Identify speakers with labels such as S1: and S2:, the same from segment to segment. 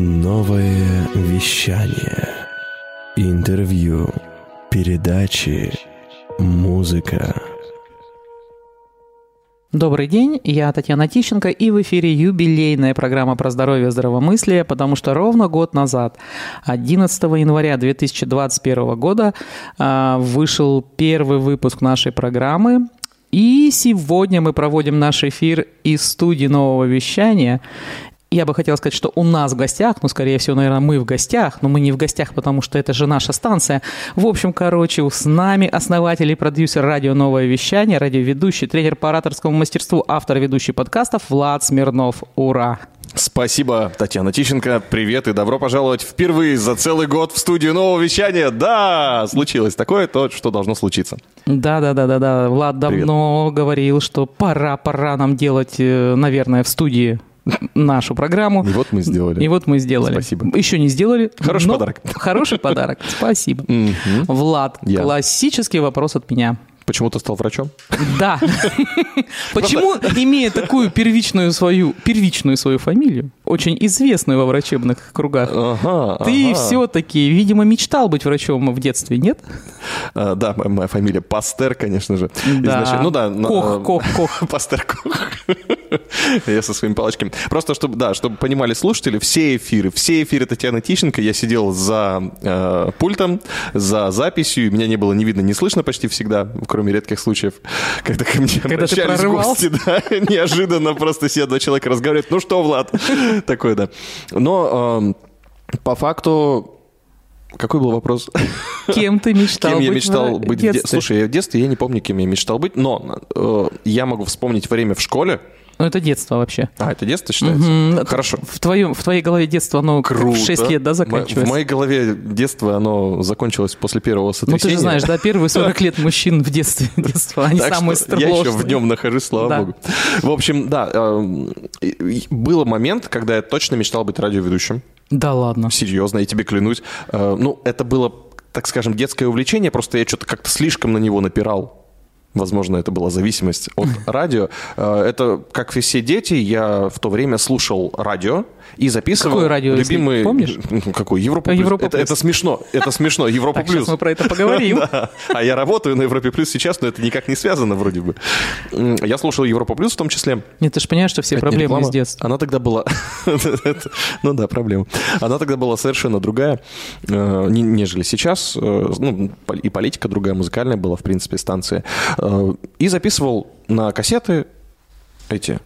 S1: Новое вещание. Интервью. Передачи. Музыка.
S2: Добрый день, я Татьяна Тищенко, и в эфире юбилейная программа про здоровье и здравомыслие, потому что ровно год назад, 11 января 2021 года, а, вышел первый выпуск нашей программы, и сегодня мы проводим наш эфир из студии нового вещания. Я бы хотела сказать, что у нас в гостях, ну, скорее всего, наверное, мы в гостях, но мы не в гостях, потому что это же наша станция. В общем, короче, с нами основатель и продюсер радио «Новое вещание», радиоведущий, тренер по ораторскому мастерству, автор ведущий подкастов Влад Смирнов. Ура!
S3: Спасибо, Татьяна Тищенко. Привет и добро пожаловать впервые за целый год в студию нового вещания. Да, случилось такое, то, что должно случиться.
S2: Да, да, да, да, да. Влад давно Привет. говорил, что пора, пора нам делать, э, наверное, в студии нашу программу.
S3: И вот мы сделали.
S2: И вот мы сделали.
S3: Спасибо.
S2: Еще не сделали.
S3: Хороший подарок.
S2: Хороший подарок. Спасибо. Влад, классический вопрос от меня.
S3: Почему ты стал врачом?
S2: Да. Почему, имея такую первичную свою, первичную свою фамилию, очень известную во врачебных кругах, ты все-таки, видимо, мечтал быть врачом в детстве, нет?
S3: А, да, моя фамилия Пастер, конечно же.
S2: Ну да. Кох, но, Кох, Кох.
S3: Пастер Кох. Я со своими палочками. Просто, чтобы, да, чтобы понимали слушатели, все эфиры, все эфиры Татьяны Тищенко, я сидел за э, пультом, за записью, меня не было ни видно, ни слышно почти всегда, кроме редких случаев, когда ко мне
S2: когда обращались гости,
S3: да, неожиданно просто все два человека разговаривают, ну что, Влад? Такой, да. Но по факту какой был вопрос?
S2: Кем ты мечтал
S3: кем
S2: быть?
S3: я мечтал быть в детстве? Слушай, в детстве я не помню, кем я мечтал быть, но э, я могу вспомнить время в школе,
S2: ну, это детство вообще.
S3: А, это детство считается? Угу.
S2: Хорошо. В, твоем, в твоей голове детство, оно Круто. в 6 лет, да, заканчивается?
S3: В моей голове детство, оно закончилось после первого сотрясения.
S2: Ну, ты же знаешь, да, первые 40 лет мужчин в детстве, детство, они самые сложные.
S3: Я еще в нем нахожусь, слава богу. В общем, да, эм, был момент, когда я точно мечтал быть радиоведущим.
S2: Да ладно.
S3: Серьезно, я тебе клянусь. Э, ну, это было так скажем, детское увлечение, просто я что-то как-то слишком на него напирал. Возможно, это была зависимость от радио. Э, это, как и все дети, я в то время слушал радио и записывал
S2: Какое радио,
S3: любимый...
S2: помнишь?
S3: Какой? Европа Плюс.
S2: Европа
S3: это, это смешно. Это смешно. Европа Плюс.
S2: мы про это поговорим.
S3: А я работаю на Европе Плюс сейчас, но это никак не связано вроде бы. Я слушал Европа Плюс в том числе.
S2: Нет, ты же понимаешь, что все проблемы из детства.
S3: Она тогда была... Ну да, проблема. Она тогда была совершенно другая, э, нежели сейчас. Э, ну, и политика другая, музыкальная была, в принципе, станция. Э, и записывал на кассеты эти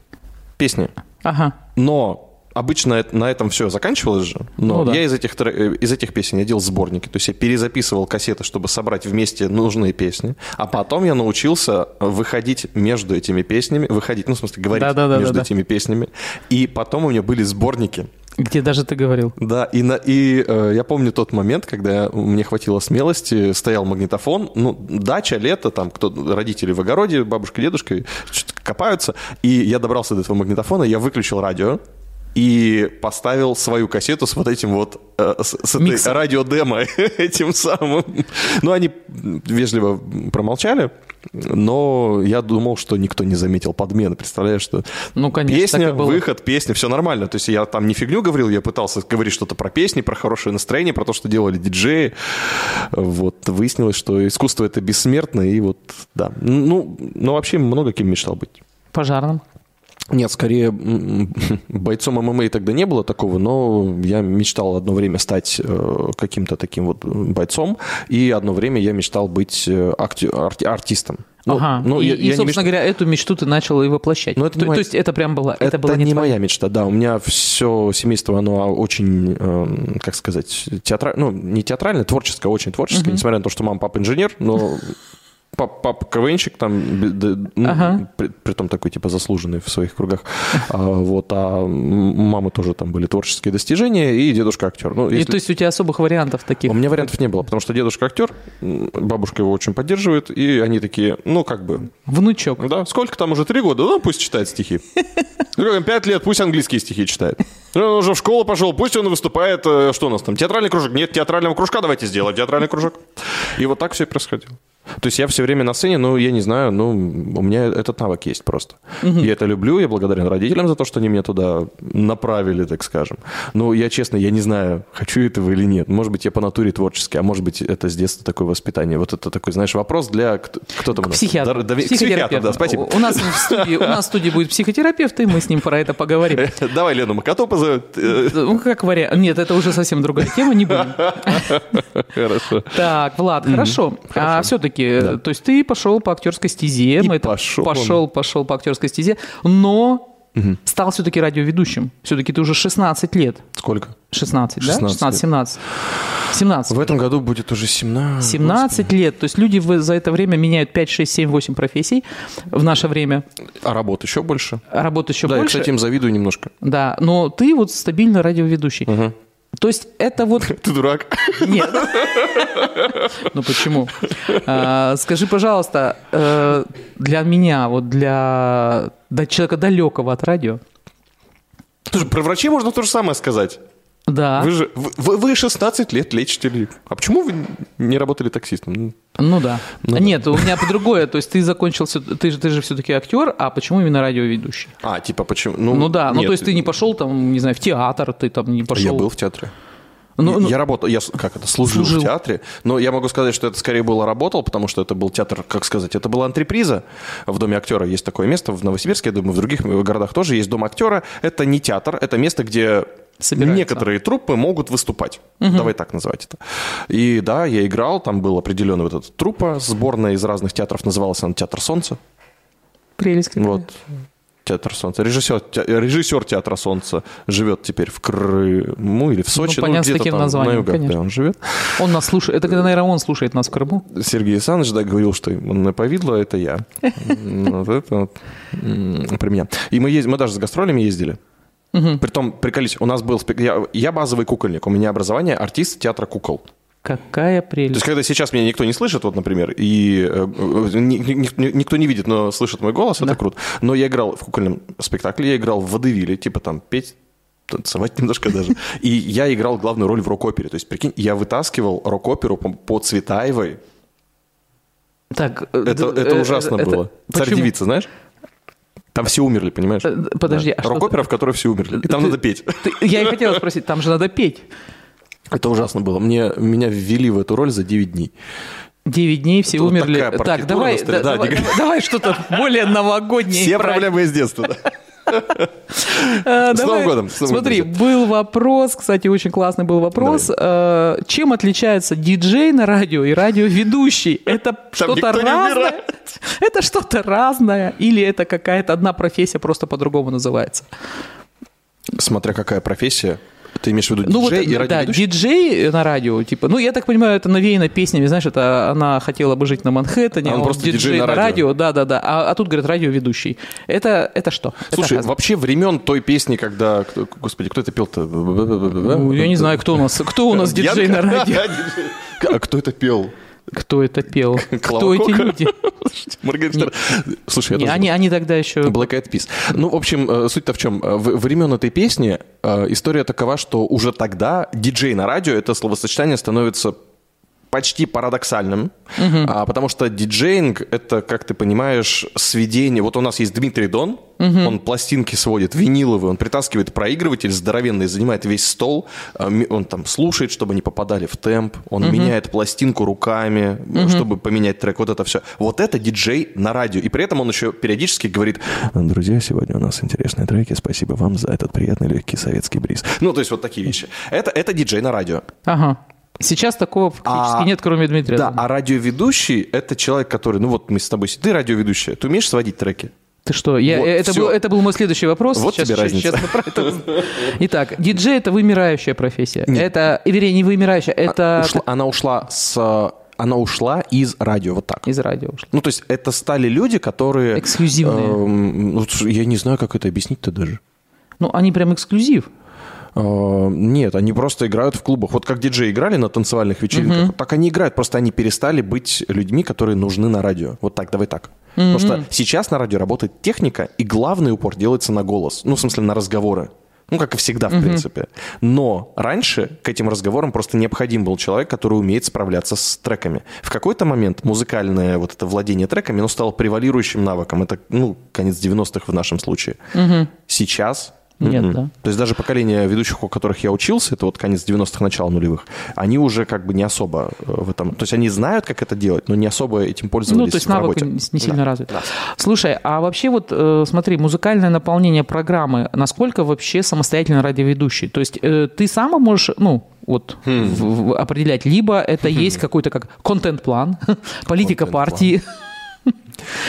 S3: песни.
S2: Ага.
S3: Но обычно на этом все заканчивалось же, но ну, да. я из этих, э, из этих песен я делал сборники. То есть я перезаписывал кассеты, чтобы собрать вместе нужные песни. А потом я научился выходить между этими песнями, выходить, ну, в смысле, говорить да, да, да, между да, этими песнями. И потом у меня были сборники.
S2: Где даже ты говорил.
S3: Да, и, на, и э, я помню тот момент, когда мне хватило смелости, стоял магнитофон, ну, дача, лето, там, кто родители в огороде, бабушка, дедушка, копаются, и я добрался до этого магнитофона, я выключил радио, и поставил свою кассету с вот этим вот, э, с, с этой радиодемо этим самым. Ну, они вежливо промолчали, но я думал, что никто не заметил подмены. Представляешь, что
S2: ну, конечно,
S3: песня, выход, песня, все нормально. То есть я там не фигню говорил, я пытался говорить что-то про песни, про хорошее настроение, про то, что делали диджеи. Вот выяснилось, что искусство это бессмертно, и вот, да. Ну, ну вообще много кем мечтал быть.
S2: Пожарным?
S3: Нет, скорее бойцом ММА тогда не было такого, но я мечтал одно время стать э, каким-то таким вот бойцом, и одно время я мечтал быть э, акти- арти- артистом.
S2: Ну, ага. Ну, и, я, и я собственно меч... говоря, эту мечту ты начал и воплощать. Но это то, моя... то есть это прям было...
S3: Это, это была не, не моя мечта, да. У меня все семейство, оно очень, э, как сказать, театральное, ну, не театральное, творческое, очень творческое, угу. несмотря на то, что мама, папа инженер, но папа КВНщик, там, ну, ага. при, при том такой, типа, заслуженный в своих кругах. А, вот, а мамы тоже там были творческие достижения, и дедушка актер.
S2: Ну, если... И то есть у тебя особых вариантов таких?
S3: У меня вариантов не было, потому что дедушка актер, бабушка его очень поддерживает, и они такие, ну, как бы...
S2: Внучок.
S3: Да, сколько там уже, три года? Ну, пусть читает стихи. Ну, пять лет, пусть английские стихи читает. Ну, он уже в школу пошел, пусть он выступает, э, что у нас там, театральный кружок? Нет, театрального кружка давайте сделаем, театральный кружок. И вот так все и происходило. То есть я все время на сцене, ну, я не знаю, ну, у меня этот навык есть просто. Я это люблю, я благодарен родителям за то, что они меня туда направили, так скажем. Но я, честно, я не знаю, хочу этого или нет. Может быть, я по натуре творческий, а может быть, это с детства такое воспитание. Вот это такой, знаешь, вопрос для... Кто, там у нас?
S2: Психиатр.
S3: Да, спасибо.
S2: У нас в студии, у нас в студии будет психотерапевт, и мы с ним про это поговорим.
S3: Давай Лену Макату позовем.
S2: Ну, как вариант. Нет, это уже совсем другая тема, не будем.
S3: Хорошо.
S2: Так, Влад, хорошо. А все-таки, то есть ты пошел по актерской стезе,
S3: И
S2: это-
S3: пошел.
S2: пошел, пошел по актерской стезе, но стал все-таки радиоведущим. Все-таки ты уже 16 лет.
S3: Сколько?
S2: 16, да?
S3: 16 лет.
S2: 16-17. 17.
S3: В этом году будет уже 17.
S2: 17 лет. То есть люди за это время меняют 5, 6, 7, 8 профессий в наше время.
S3: А работы еще больше?
S2: А Работа еще
S3: да, я,
S2: больше.
S3: кстати, им завидую немножко.
S2: Да, но ты вот стабильно радиоведущий. То есть это вот...
S3: Ты дурак.
S2: Нет. Ну почему? А, Скажи, пожалуйста, э, для меня, вот для для человека далекого от радио,
S3: Слушай, про врачей можно то же самое сказать.
S2: Да,
S3: Вы же вы, вы 16 лет лечите людей. А почему вы не работали таксистом? Ну,
S2: ну да.
S3: Ну да.
S2: Нет, у меня по-другое. То есть ты закончил, всё- ты же, ты же все-таки актер, а почему именно радиоведущий?
S3: А, типа почему?
S2: Ну да, ну
S3: нет,
S2: то есть ты не пошел там, не знаю, в театр, ты там не пошел.
S3: Я был в театре.
S2: Ну,
S3: я,
S2: ну-
S3: я работал, я как это, служил,
S2: Служил.
S3: в театре, но я могу сказать, что это скорее было работал, потому что это был театр, как сказать, это была антреприза в Доме актера. Есть такое место в Новосибирске, я думаю, в других городах тоже есть Дом актера. Это не театр, это место, где
S2: Собираются.
S3: некоторые труппы могут выступать. Давай так называть это. И да, я играл, там был определенный вот этот труппа, сборная из разных театров, называлась она «Театр солнца».
S2: Прелесть какая.
S3: Вот. Театр Солнца. Режиссер, те- режиссер Театра Солнца живет теперь в Крыму или в Сочи.
S2: Ну, понятно, с
S3: где-то
S2: таким названием,
S3: на югах,
S2: конечно.
S3: да, он живет.
S2: Он нас слушает. Это когда, наверное, он слушает нас в Крыму.
S3: Сергей Александрович, да, говорил, что он повидло, это я. Вот это вот м, при меня. И мы, ездим, мы даже с гастролями ездили. Притом, приколись, у нас был... Я, я базовый кукольник, у меня образование артист театра кукол.
S2: Какая
S3: То
S2: прелесть.
S3: есть, когда сейчас меня никто не слышит, вот, например, и э, э, ни- ни- ни- никто не видит, но слышит мой голос, это круто. Но я играл в кукольном спектакле, я играл в водевиле, типа там петь, танцевать немножко даже. И я играл главную роль в рок-опере. То есть, прикинь, я вытаскивал рок-оперу по, по Цветаевой.
S2: Так, э,
S3: Это,
S2: д-
S3: это
S2: э,
S3: ужасно
S2: это-
S3: было. Царь-девица, знаешь? Там все умерли, понимаешь?
S2: Э, подожди,
S3: Да.
S2: а
S3: Рок-опера, в которой все умерли. И там
S2: Ты-
S3: надо петь.
S2: Ты- я и хотела спросить, там же надо петь.
S3: Это ужасно было. Мне, меня ввели в эту роль за 9 дней.
S2: Девять дней все
S3: Вот
S2: умерли.
S3: такая
S2: Так, давай, да-
S3: Да,
S2: давай, давай что-то более новогоднее.
S3: Все проблемы из детства. да.
S2: А,
S3: С. Новым годом,
S2: Смотри, был вопрос, кстати, очень классный был вопрос. Э, Чем отличается диджей на радио и радиоведущий? Это что-то разное? Это что-то разное? Или это какая-то одна профессия просто по-другому называется?
S3: Смотря какая профессия. Ты имеешь в виду
S2: Ну вот,
S3: диджей и
S2: да, диджей на радио, типа, ну, я так понимаю, это навеяно песнями, знаешь, это она хотела бы жить на Манхэттене,
S3: А он
S2: вот
S3: просто диджей на радио.
S2: да-да-да, а, а тут, говорят, радиоведущий. Это, это что? Это
S3: Слушай,
S2: разное.
S3: вообще времен той песни, когда... кто- Господи, кто это пел-то?
S2: Ну, я не знаю, кто у нас, кто у нас диджей на радио,
S3: А кто это пел?
S2: Кто это пел, кто эти люди.
S3: Моргенштерн. Слушай, я
S2: они, они тогда еще...
S3: Black Eyed Peas. Ну, в общем, э, суть-то в чем? Э, В времен этой песни э, история такова, что уже тогда диджей на радио, это словосочетание становится почти парадоксальным, а, потому что диджеинг — это, как ты понимаешь, сведение... Вот у нас есть Дмитрий Дон, он пластинки сводит, виниловые, он притаскивает проигрыватель здоровенный, занимает весь стол, а, он там слушает, чтобы они попадали в темп, он меняет пластинку руками, чтобы поменять трек, вот это все. Вот это диджей на радио, и при этом он еще периодически говорит, друзья, сегодня у нас интересные треки, спасибо вам за этот приятный легкий советский бриз. Ну, то есть вот такие вещи. Это, это диджей на радио.
S2: Ага. Сейчас такого фактически
S3: А,
S2: нет, кроме Дмитрия.
S3: Да, а радиоведущий — это человек, который, ну вот мы с тобой, ты радиоведущая, ты умеешь сводить треки?
S2: Ты что? Я,
S3: Вот,
S2: это, был, это был мой следующий вопрос.
S3: Вот
S2: сейчас,
S3: тебе
S2: сейчас-
S3: разница.
S2: сейчас мы про это. Итак, диджей это вымирающая профессия. Это, и, вернее, не вымирающая, это
S3: Ушла- она ушла с... Она ушла из радио, вот так.
S2: из радио ушло.
S3: Ну, то есть это стали люди, которые...
S2: Эксклюзивные.
S3: эм, ну, я не знаю, как это объяснить-то даже.
S2: Ну, они прям эксклюзив.
S3: Э, Нет, они просто играют в клубах. Вот как диджеи играли на танцевальных вечеринках, вот так они играют. Просто они перестали быть людьми, которые нужны на радио. Вот так, давай так. Потому что сейчас на радио работает техника, и главный упор делается на голос. Ну, в смысле, на разговоры. Ну, как и всегда, в принципе. Но раньше к этим разговорам просто необходим был человек, который умеет справляться с треками. В какой-то момент музыкальное вот это владение треками, оно стало превалирующим навыком. Это, ну, конец 90-х в нашем случае. Сейчас
S2: Нет, да.
S3: То есть даже поколение ведущих, у которых я учился, это вот конец 90-х, начало нулевых, они уже как бы не особо э, в этом... То есть они знают, как это делать, но не особо этим пользовались
S2: Ну, то есть навык
S3: работе.
S2: не сильно
S3: Да,
S2: развит.
S3: да.
S2: Слушай, а вообще вот э, смотри, музыкальное наполнение программы, насколько вообще самостоятельно радиоведущий? То есть э, ты сам можешь, ну, вот
S3: Хм.
S2: в- в- определять, либо это есть какой-то как контент-план, политика
S3: Контент-план.
S2: партии.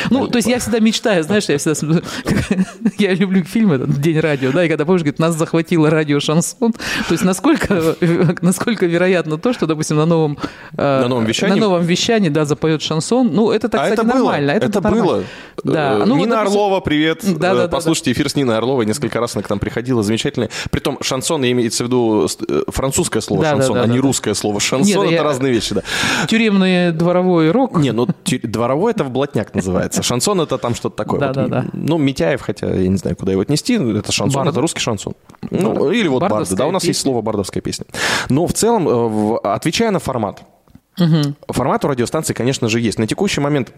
S2: Ну, то есть я всегда мечтаю, знаешь, я всегда я люблю фильм этот «День радио», да, и когда, помнишь, говорит, нас захватило радио «Шансон», то есть насколько, насколько вероятно то, что, допустим, на новом, э,
S3: На новом вещании?
S2: на новом вещании, да, запоет шансон, ну, это, так,
S3: а
S2: кстати,
S3: это было,
S2: нормально.
S3: это,
S2: нормально.
S3: было.
S2: Да.
S3: Э,
S2: Ну, вот,
S3: Нина
S2: допустим,
S3: Орлова, привет.
S2: Да,
S3: Э,
S2: да, да,
S3: Послушайте эфир с Ниной Орловой. Несколько раз она к нам приходила. Замечательная. Притом шансон имеется в виду э, французское слово
S2: Да, да,
S3: шансон,
S2: да,
S3: а не
S2: да.
S3: русское слово шансон.
S2: Нет,
S3: это
S2: я-
S3: разные вещи, да.
S2: Тюремный дворовой рок.
S3: Не, ну дворовой это в блатняк называется. Шансон это там что-то такое.
S2: Да,
S3: Вот,
S2: да, да.
S3: Ну, Митяев, хотя я не знаю, куда его отнести. Это шансон,
S2: Барды.
S3: это русский шансон. Ну,
S2: Бар-
S3: или вот барды. Да, у нас есть
S2: песня.
S3: слово бардовская песня. Но в целом, э, отвечая на формат, формат у радиостанции, конечно же, есть. На текущий момент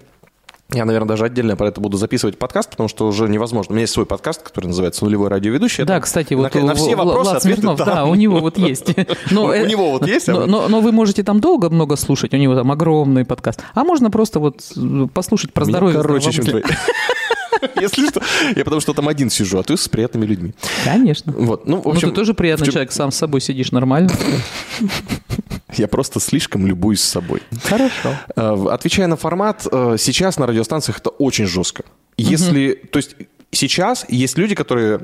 S3: я, наверное, даже отдельно про это буду записывать подкаст, потому что уже невозможно. У меня есть свой подкаст, который называется «Нулевой радиоведущий».
S2: Да, кстати,
S3: на,
S2: вот
S3: на
S2: у
S3: все
S2: Вла-
S3: вопросы
S2: Влад
S3: ответы
S2: Смирнов,
S3: да.
S2: да, у него вот есть. Но,
S3: У него вот есть, а
S2: Но,
S3: вот-
S2: но- но вы можете там долго много слушать, у него там огромный подкаст. А можно просто вот послушать про здоровье.
S3: короче, чем твои. Если что. Я потому что там один сижу, а ты с приятными людьми.
S2: Конечно.
S3: Вот, ну, в
S2: Ну,
S3: общем,
S2: ты тоже приятный
S3: чем-
S2: человек, сам с собой сидишь нормально.
S3: Я просто слишком любуюсь собой.
S2: Хорошо.
S3: Э, Отвечая на формат, э, сейчас на радиостанциях это очень жестко. Если, то есть сейчас есть люди, которые...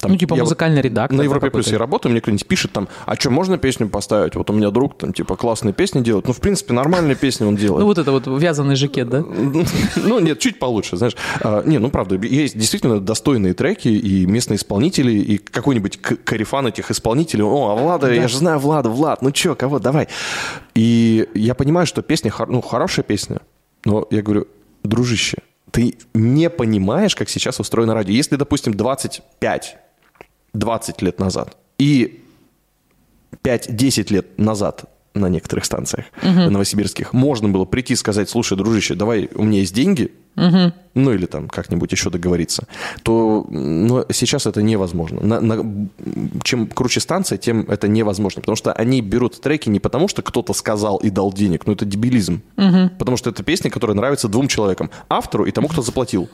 S3: там,
S2: Ну, типа
S3: я вот
S2: музыкальный редактор.
S3: На Европе Плюс я работаю, мне кто-нибудь пишет там, а что, можно песню поставить? Вот у меня друг там, типа, классные песни делает. Ну, в принципе, нормальные песни он делает.
S2: Ну, вот это вот вязаный жакет, да?
S3: Ну, нет, чуть получше, знаешь. А, не, ну, правда, есть действительно достойные треки и местные исполнители, и какой-нибудь к- корефан этих исполнителей. О, а Влада, я же знаю Влада, Влад, ну чё, кого, давай. И я понимаю, что песня, ну, хорошая песня, но я говорю, дружище, ты не понимаешь, как сейчас устроено радио. Если, допустим, 25, 20 лет назад и 5-10 лет назад на некоторых станциях новосибирских можно было прийти и сказать, слушай, дружище, давай, у меня есть деньги, ну или там как-нибудь еще договориться, то ну, сейчас это невозможно. На- на- чем круче станция, тем это невозможно, потому что они берут треки не потому, что кто-то сказал и дал денег, но это дебилизм, потому что это песни, которые нравятся двум человекам, автору и тому, кто заплатил.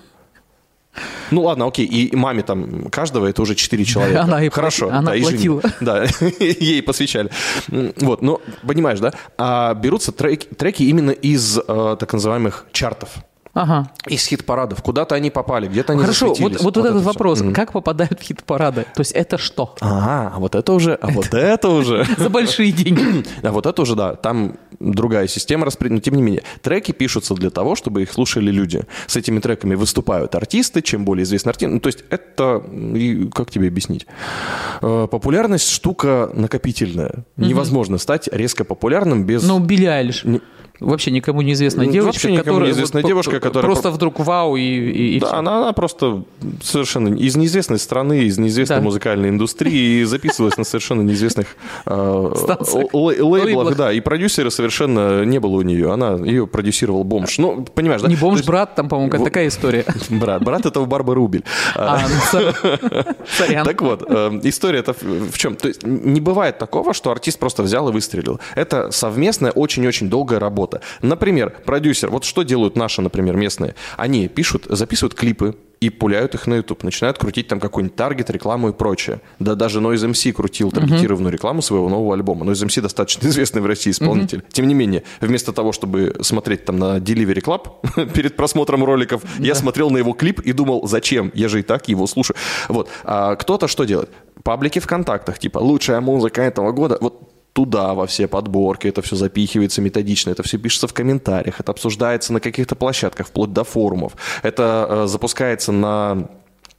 S3: Ну ладно, окей, и маме там каждого это уже четыре человека.
S2: Она и
S3: Хорошо,
S2: она
S3: да, и
S2: платила.
S3: Да, ей посвящали. Вот, но понимаешь, да? А берутся треки, треки именно из э, так называемых чартов.
S2: Ага.
S3: Из хит-парадов. Куда-то они попали, где-то они
S2: Хорошо, вот,
S3: засветились.
S2: вот, этот
S3: это
S2: вопрос. Как попадают в хит-парады? То есть это что?
S3: А, а вот это уже, а вот это уже.
S2: За большие деньги.
S3: А вот это уже, да, там другая система распределения. Но тем не менее, треки пишутся для того, чтобы их слушали люди. С этими треками выступают артисты, чем более известный артист. Ну, то есть это, как тебе объяснить? Э, Популярность штука накопительная. Невозможно стать резко популярным без...
S2: Ну, Билли Айлиш. Вообще никому неизвестная
S3: Ну,
S2: девочка,
S3: вообще никому
S2: которая...
S3: неизвестная
S2: вот
S3: девушка, которая
S2: Просто вдруг вау и, и, и
S3: Да,
S2: всё.
S3: она, она просто совершенно из неизвестной страны, из неизвестной
S2: Да.
S3: музыкальной индустрии и записывалась на совершенно неизвестных э, лей- лейблах, да, и продюсера совершенно не было у нее, она ее продюсировал бомж. Ну, понимаешь, да?
S2: Не бомж, брат, там, по-моему, такая история.
S3: Брат, брат это у Барбары Рубель.
S2: А, ну, со- Сорян.
S3: Так вот, э, история-то в в чем? То есть не бывает такого, что артист просто взял и выстрелил. Это совместная, очень-очень долгая работа. Например, продюсер, вот что делают наши, например, местные? Они пишут, записывают клипы, и пуляют их на YouTube, начинают крутить там какой-нибудь таргет, рекламу и прочее. Да даже Noise MC крутил таргетированную рекламу своего нового альбома. Noise MC достаточно известный в России исполнитель. Тем не менее, вместо того, чтобы смотреть там на Delivery Club перед просмотром роликов, я смотрел на его клип и думал, зачем? Я же и так его слушаю. Вот. А кто-то что делает? Паблики ВКонтактах, типа лучшая музыка этого года. Вот туда во все подборки, это все запихивается методично, это все пишется в комментариях, это обсуждается на каких-то площадках, вплоть до форумов, это э, запускается на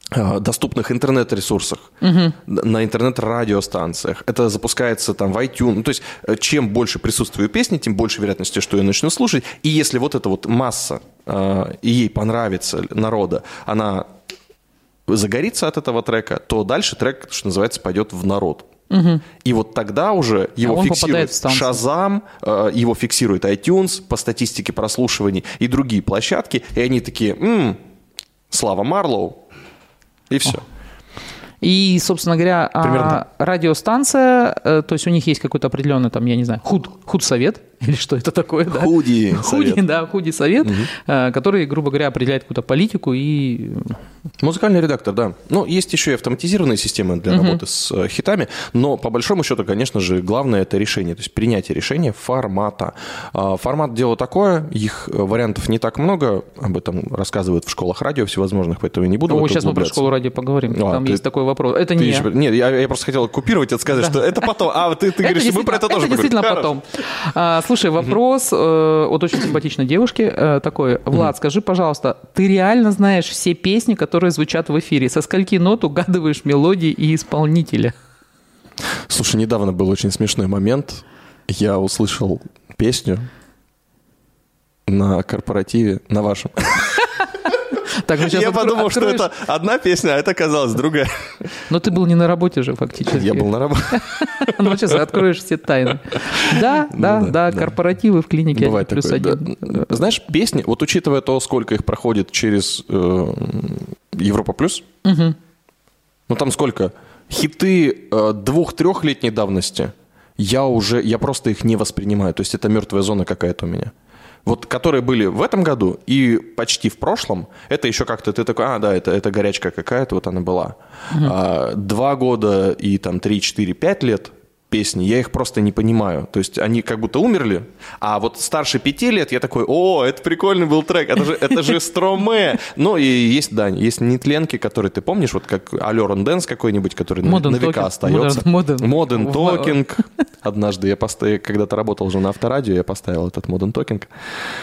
S3: э, доступных интернет-ресурсах, н- на интернет-радиостанциях. Это запускается там в iTunes. Ну, то есть, э, чем больше присутствую песни, тем больше вероятности, что я начну слушать. И если вот эта вот масса, э, и ей понравится народа, она загорится от этого трека, то дальше трек, что называется, пойдет в народ. И вот тогда уже его
S2: А
S3: фиксирует. Shazam, э, его фиксирует iTunes по статистике прослушиваний и другие площадки, и они такие, «М, Слава Марлоу, и все.
S2: И, собственно говоря, а,
S3: Примерно
S2: радиостанция, э, то есть у них есть какой-то определенный, там, я не знаю, худ, худсовет, или что это такое, да?
S3: Худи
S2: Худи,
S3: совет.
S2: да, худи-совет, э, который, грубо говоря, определяет какую-то политику и...
S3: Музыкальный редактор, да. Ну, есть еще и автоматизированные системы для работы с э, хитами, но по большому счету, конечно же, главное это решение, то есть принятие решения формата. А, Формат дело такое, их вариантов не так много, об этом рассказывают в школах радио всевозможных, поэтому я не буду это
S2: сейчас мы про школу ради поговорим.
S3: А,
S2: Там
S3: ты-
S2: есть такой вопрос. Это
S3: Ты
S2: не
S3: еще-. Нет, я, я просто хотел купировать это, сказать, что это потом. А, ты, ты говоришь, мы про это тоже
S2: это действительно
S3: поговорим.
S2: потом. А, слушай, вопрос э, от очень симпатичной девушки э, такой. Влад, скажи, пожалуйста, ты реально знаешь все песни, которые звучат в эфире? Со скольки нот угадываешь мелодии и исполнителя?
S3: Слушай, недавно был очень смешной момент. Я услышал песню на корпоративе, на вашем.
S2: Так, ну
S3: Я подумал, что
S2: откроешь.
S3: это одна песня, а это оказалась другая.
S2: Но ты был не на работе же фактически.
S3: Я был на работе.
S2: Ну, сейчас откроешь все тайны. Да, да,
S3: да,
S2: да, корпоративы в клинике плюс один.
S3: Знаешь, песни, вот учитывая то, сколько их проходит через э, Европа плюс, ну там сколько? Хиты э, двух-трехлетней давности, я уже, я просто их не воспринимаю. То есть это мертвая зона какая-то у меня. Вот которые были в этом году и почти в прошлом, это еще как-то ты такой, а, да, это, это горячка какая-то, вот она была. А, два года и там три, четыре, пять лет песни, я их просто не понимаю. То есть они как будто умерли, а вот старше пяти лет я такой, о, это прикольный был трек, это же, это же Строме. Ну и есть, да, есть нетленки, которые ты помнишь, вот как Алерон Дэнс какой-нибудь, который на,
S2: Modern
S3: на века остается.
S2: В-
S3: Talking. Однажды я поставил, когда-то работал уже на авторадио, я поставил этот Modern Talking.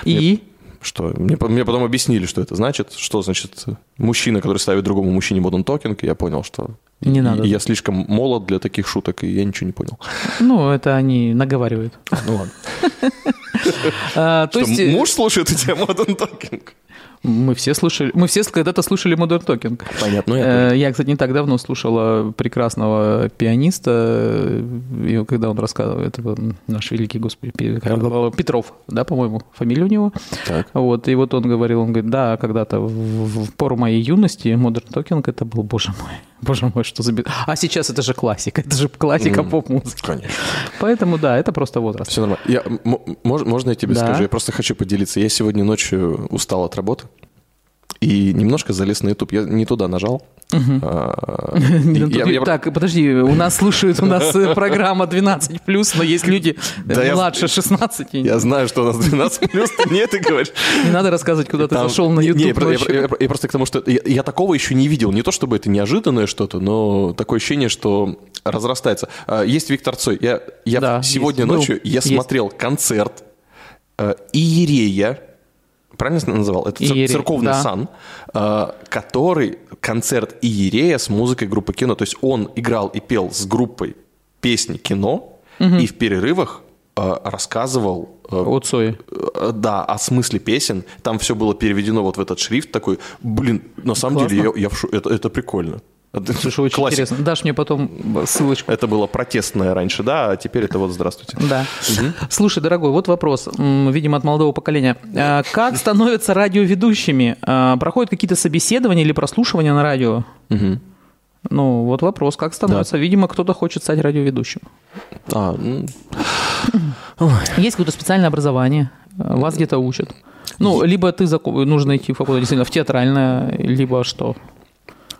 S2: И?
S3: Что? Мне, мне потом объяснили, что это значит. Что значит мужчина, который ставит другому мужчине Talking. И я понял, что
S2: Не надо.
S3: я слишком молод для таких шуток, и я ничего не понял.
S2: Ну, это они наговаривают.
S3: Ну ладно.
S2: А, То
S3: Что,
S2: э,
S3: муж слушает у тебя Modern Talking?
S2: Мы все слышали, мы все когда-то слушали Modern Talking.
S3: Понятно, я
S2: Э, Я, кстати, не так давно слушала прекрасного пианиста, э, и когда он рассказывал, это наш великий господи, Пе- Петров, да, по-моему, фамилия у него.
S3: Так.
S2: Вот, и вот он говорил, он говорит, да, когда-то в, в- пору моей юности Modern Talking это был, боже мой, боже мой, что за... бе- А сейчас это же классика, это же классика
S3: М,
S2: поп-музыки.
S3: Конечно.
S2: Поэтому, да, это просто возраст.
S3: Все нормально. Я, можно я тебе
S2: Да.
S3: скажу? Я просто хочу поделиться. Я сегодня ночью устал от работы и немножко залез на YouTube. Я не туда нажал.
S2: Так, подожди, у нас слушают, у нас э, программа 12+, но есть люди э, младше 16. и
S3: Я знаю, что у нас 12 плюс, ты мне говоришь.
S2: Не надо рассказывать, куда ты зашел на YouTube.
S3: я, просто к тому, что я, такого еще не видел. Не то, чтобы это неожиданное что-то, но такое ощущение, что разрастается. А, Есть Виктор Цой. Я, сегодня ночью я смотрел концерт э, Иерея, правильно называл? Это
S2: Иерей,
S3: церковный
S2: да.
S3: сан, э, который концерт Иерея с музыкой группы кино. То есть он играл и пел с группой песни кино, и в перерывах э, рассказывал э,
S2: От Цои.
S3: Э, Да, о смысле песен. Там все было переведено вот в этот шрифт такой. Блин, на самом
S2: Классно.
S3: деле, я, я в шу- это, это прикольно.
S2: Слушай, очень
S3: классика.
S2: интересно. Дашь мне потом ссылочку.
S3: Это было протестное раньше, да, а теперь это вот здравствуйте.
S2: Да. Слушай, дорогой, вот вопрос, видимо, от молодого поколения. А, Как становятся радиоведущими? А, Проходят какие-то собеседования или прослушивания на радио? Ну, вот вопрос, как становится? Видимо, кто-то хочет стать радиоведущим.
S3: А, м,
S2: Есть какое-то специальное образование, вас где-то учат. Ну, либо ты зако- нужно идти в какое-то действительно в театральное, либо что.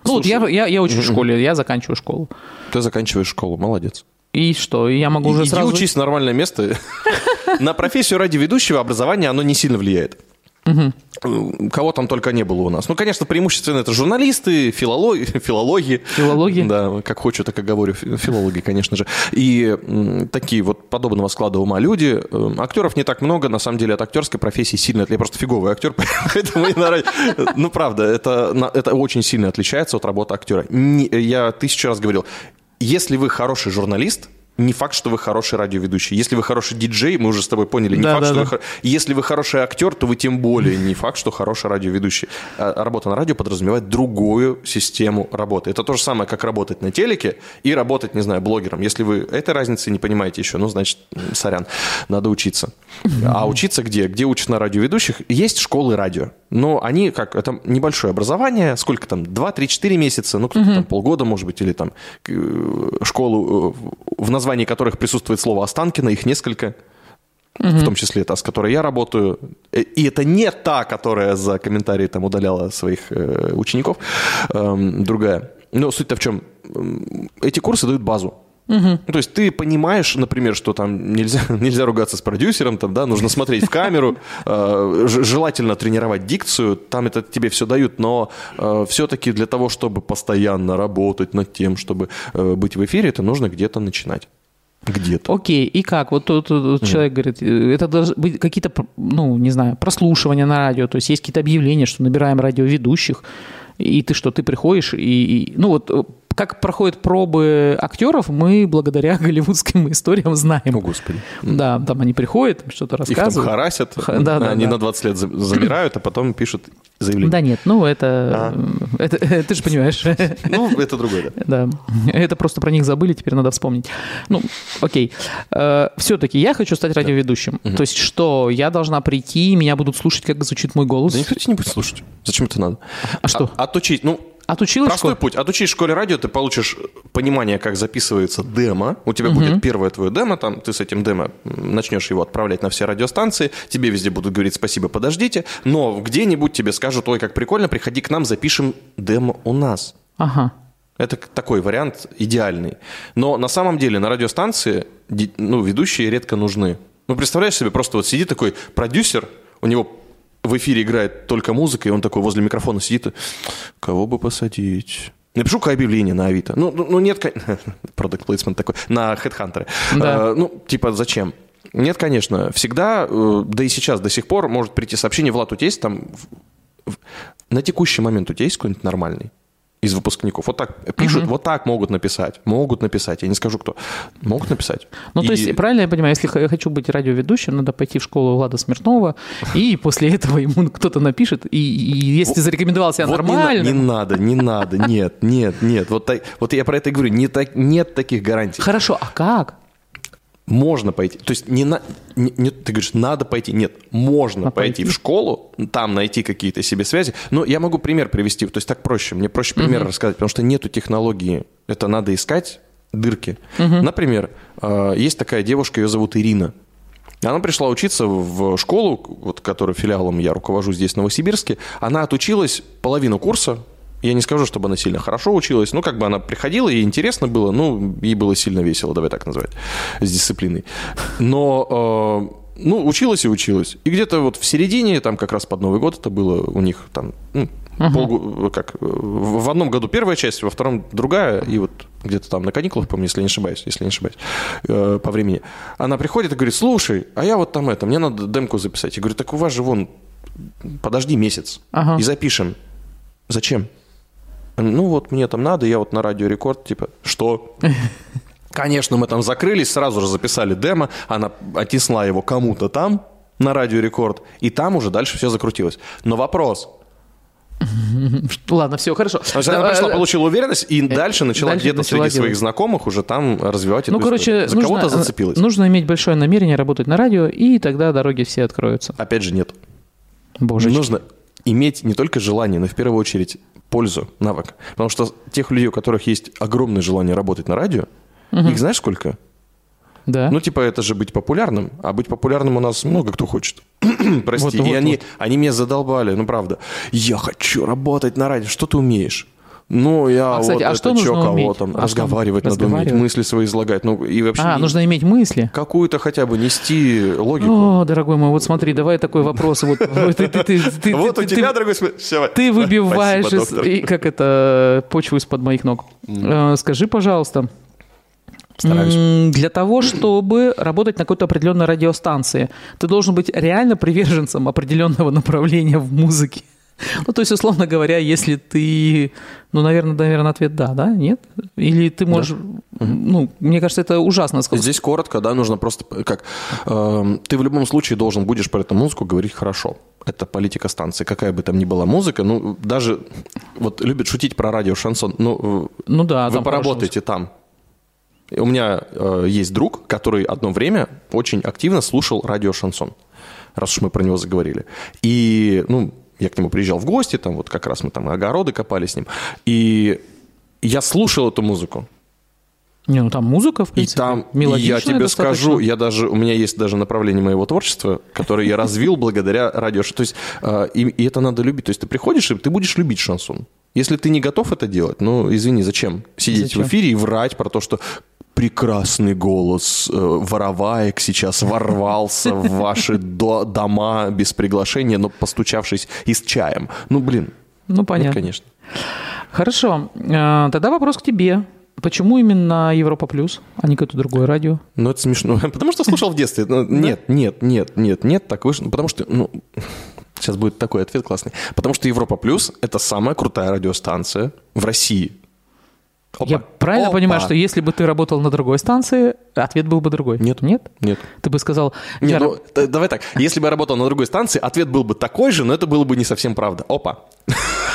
S2: Ну, вот я, я, я учусь в школе, я заканчиваю школу.
S3: ты заканчиваешь школу, молодец.
S2: И что? Я могу уже
S3: Иди
S2: сразу...
S3: учись в нормальное место. На профессию радиоведущего образование оно не сильно влияет. Кого там только не было у нас. Ну, конечно, преимущественно это журналисты, филологи, филологи.
S2: Филологи?
S3: Да, как хочу, так и говорю. фи- Филологи, конечно же. И м, такие вот подобного склада ума люди. Э, Актеров не так много, на самом деле, от актерской профессии сильно... Я просто фиговый актер, поэтому Ну, правда, это, это очень сильно отличается от работы актера. Я тысячу раз говорил, если вы хороший журналист, не факт, что вы хороший радиоведущий. Если вы хороший диджей, мы уже с тобой поняли, не
S2: Да,
S3: факт,
S2: да,
S3: что
S2: да.
S3: вы хор- Если вы хороший актер, то вы тем более не факт, что хороший радиоведущий. А Работа на радио подразумевает другую систему работы. Это то же самое, как работать на телеке и работать, не знаю, блогером. Если вы этой разницы не понимаете еще, ну, значит, сорян, надо учиться. А учиться где? Где учат на радиоведущих? Есть школы радио. Но они, как, это небольшое образование, сколько там, 2, 3, 4 месяца, ну, кто-то там полгода, может быть, или там э, школу, э, в названии которых присутствует слово Останкино, их несколько, в том числе та, с которой я работаю. Э, И это не та, которая за комментарии там удаляла своих учеников, эм, другая. Но суть-то в чем? Эм, Эти курсы дают базу. Ну, то есть ты понимаешь, например, что там нельзя, нельзя ругаться с продюсером, там, да, нужно смотреть в камеру, э, желательно тренировать дикцию, там это тебе все дают, но все-таки для того, чтобы постоянно работать над тем, чтобы э, быть в эфире, это нужно где-то начинать. Где-то.
S2: Окей, и как? Вот тут, человек говорит, э, это должны быть какие-то, ну, не знаю, прослушивания на радио, то есть есть какие-то объявления, что набираем радиоведущих, и ты что, ты приходишь, и, и- ну вот э, как проходят пробы актеров, мы благодаря голливудским историям знаем.
S3: О, Господи.
S2: Да, там они приходят, что-то
S3: Их там
S2: рассказывают.
S3: харасят,
S2: Ха- да, да,
S3: они
S2: да.
S3: на 20 лет за- замирают, а потом пишут заявление.
S2: Да нет, ну это, э, это ты же понимаешь.
S3: Ну, это другое, да.
S2: Да, это просто про них забыли, теперь надо вспомнить. Ну, окей. Все-таки я хочу стать радиоведущим. То есть что, я должна прийти, меня будут слушать, как звучит мой голос?
S3: Да никто тебя не будет слушать. Зачем это надо?
S2: А что?
S3: отучить, ну,
S2: Отучилась
S3: Простой
S2: школа?
S3: путь. Отучись в школе радио, ты получишь понимание, как записывается демо. У тебя будет первое твое демо, там ты с этим демо начнешь его отправлять на все радиостанции, тебе везде будут говорить спасибо, подождите, но где-нибудь тебе скажут, ой, как прикольно, приходи к нам, запишем демо у нас.
S2: Ага.
S3: Это такой вариант идеальный. Но на самом деле на радиостанции ди- ну, ведущие редко нужны. Ну, представляешь себе, просто вот сидит такой продюсер, у него в эфире играет только музыка, и он такой возле микрофона сидит, кого бы посадить? Напишу-ка объявление на Авито. Ну, ну, ну, нет, продукт плейсмент такой, на HeadHunter.
S2: Да.
S3: Э, ну, типа, зачем? Нет, конечно. Всегда, э, да и сейчас до сих пор может прийти сообщение, Влад, у тебя есть там... На текущий момент у тебя есть какой-нибудь нормальный? Из выпускников. Вот так пишут, вот так могут написать. Могут написать. Я не скажу, кто. Могут написать.
S2: Ну, то
S3: И-
S2: есть, правильно я понимаю, если я хочу быть радиоведущим, надо пойти в школу Влада Смирнова, и после этого ему кто-то напишет, и, и если ты зарекомендовал себя
S3: Вот не
S2: нормально...
S3: Не, надо, не надо, нет, нет, нет. Вот, так- вот я про это и говорю, не так, нет таких гарантий.
S2: Хорошо, а как?
S3: Можно пойти. То есть не, на, не, не- ты говоришь, надо пойти. Нет, можно
S2: А
S3: пойти,
S2: пойти?
S3: в школу, там найти какие-то себе связи. Но я могу пример привести. То есть так проще. Мне проще пример рассказать, потому что нету технологии. Это надо искать дырки. Например, э, есть такая девушка, ее зовут Ирина. Она пришла учиться в школу, вот, которой филиалом я руковожу здесь, в Новосибирске. Она отучилась половину курса. Я не скажу, чтобы она сильно хорошо училась. Ну, как бы она приходила, ей интересно было. Ну, ей было сильно весело, давай так назвать, с дисциплиной. Но, э, ну, училась и училась. И где-то вот в середине, там как раз под Новый год это было у них там, ну, полгу- как, э, в в одном году первая часть, во втором другая, и вот где-то там на каникулах, помню, если не ошибаюсь, если не ошибаюсь, э, по времени. Она приходит и говорит, слушай, а я вот там это, мне надо демку записать. Я говорю, так у вас же вон, подожди месяц
S2: Ага.
S3: и запишем. Зачем? Ну вот мне там надо, я вот на радио рекорд, типа, что? Конечно, мы там закрылись, сразу же записали демо, она отнесла его кому-то там, на радио рекорд, и там уже дальше все закрутилось. Но вопрос,
S2: Ладно, все, хорошо.
S3: то есть она пришла,
S2: э,
S3: получила уверенность, и дальше начала
S2: дальше
S3: где-то
S2: начала
S3: среди своих
S2: делать.
S3: знакомых уже там развивать эту
S2: Ну, короче,
S3: историю. За
S2: нужно,
S3: кого-то зацепилась.
S2: нужно иметь большое намерение работать на радио, и тогда дороги все откроются.
S3: Опять же, нет.
S2: Боже.
S3: Нужно иметь не только желание, но в первую очередь пользу, навык. Потому что тех людей, у которых есть огромное желание работать на радио, их знаешь сколько?
S2: Да.
S3: Ну, типа, это же быть популярным. А быть популярным у нас много кто хочет. Прости.
S2: Вот,
S3: и
S2: вот,
S3: они,
S2: вот.
S3: они меня задолбали, ну, правда. Я хочу работать на радио. Что ты умеешь? Ну, я
S2: А, кстати,
S3: вот
S2: а что нужно
S3: чё,
S2: уметь?
S3: там.
S2: А
S3: разговаривать надо уметь,
S2: Разговаривать?
S3: мысли свои излагать. Ну, и вообще
S2: а, нужно иметь мысли.
S3: какую-то хотя бы нести логику.
S2: О, дорогой мой, вот смотри, давай такой вопрос. Вот,
S3: у тебя, дорогой всё.
S2: Ты выбиваешь как это почву из-под моих ног. Э, Скажи, пожалуйста,
S3: Стараюсь.
S2: для того, чтобы работать на какой-то определенной радиостанции, ты должен быть реально приверженцем определенного направления в музыке. Ну, то есть, условно говоря, если ты... Ну, наверное, наверное, ответ да, да? Нет? Или ты можешь... Ну, мне кажется, это ужасно сказать.
S3: Здесь коротко, да, нужно просто как... э, ты в любом случае должен будешь про эту музыку говорить хорошо. Это политика станции. Какая бы там ни была музыка, ну, даже... Вот любят шутить про радио шансон. Ну,
S2: Ну да,
S3: вы
S2: там
S3: поработаете там. У меня э, есть друг, который одно время очень активно слушал радио шансон, раз уж мы про него заговорили. И, ну, я к нему приезжал в гости, там вот как раз мы там огороды копали с ним. И я слушал эту музыку.
S2: Не, ну там музыка, в
S3: И
S2: принципе,
S3: там, и
S2: мелодичная
S3: я тебе
S2: достаточно.
S3: скажу, я даже, у меня есть даже направление моего творчества, которое я развил благодаря радио. То есть, э, и, и это надо любить. То есть ты приходишь, и ты будешь любить шансон. Если ты не готов это делать, ну, извини, зачем сидеть
S2: Зачем?
S3: в эфире и врать про то, что прекрасный голос э, вороваек сейчас ворвался в ваши до- дома без приглашения, но постучавшись и с чаем. Ну, блин,
S2: Ну,
S3: нет,
S2: понятно.
S3: конечно.
S2: Хорошо. Э, Тогда вопрос к тебе. Почему именно Европа Плюс, а не какое-то другое радио?
S3: Ну, это смешно. Потому что слушал в детстве. Ну, Нет, нет, нет, нет, нет, так вышло. Потому что, ну, сейчас будет такой ответ классный. Потому что Европа Плюс – это самая крутая радиостанция в России. Опа.
S2: Я правильно
S3: Опа.
S2: понимаю, что если бы ты работал на другой станции, ответ был бы другой?
S3: Нет.
S2: Нет?
S3: Нет.
S2: Ты бы сказал...
S3: Не,
S2: я
S3: ну, давай так. Если бы я работал на другой станции, ответ был бы такой же, но это было бы не совсем правда. Опа.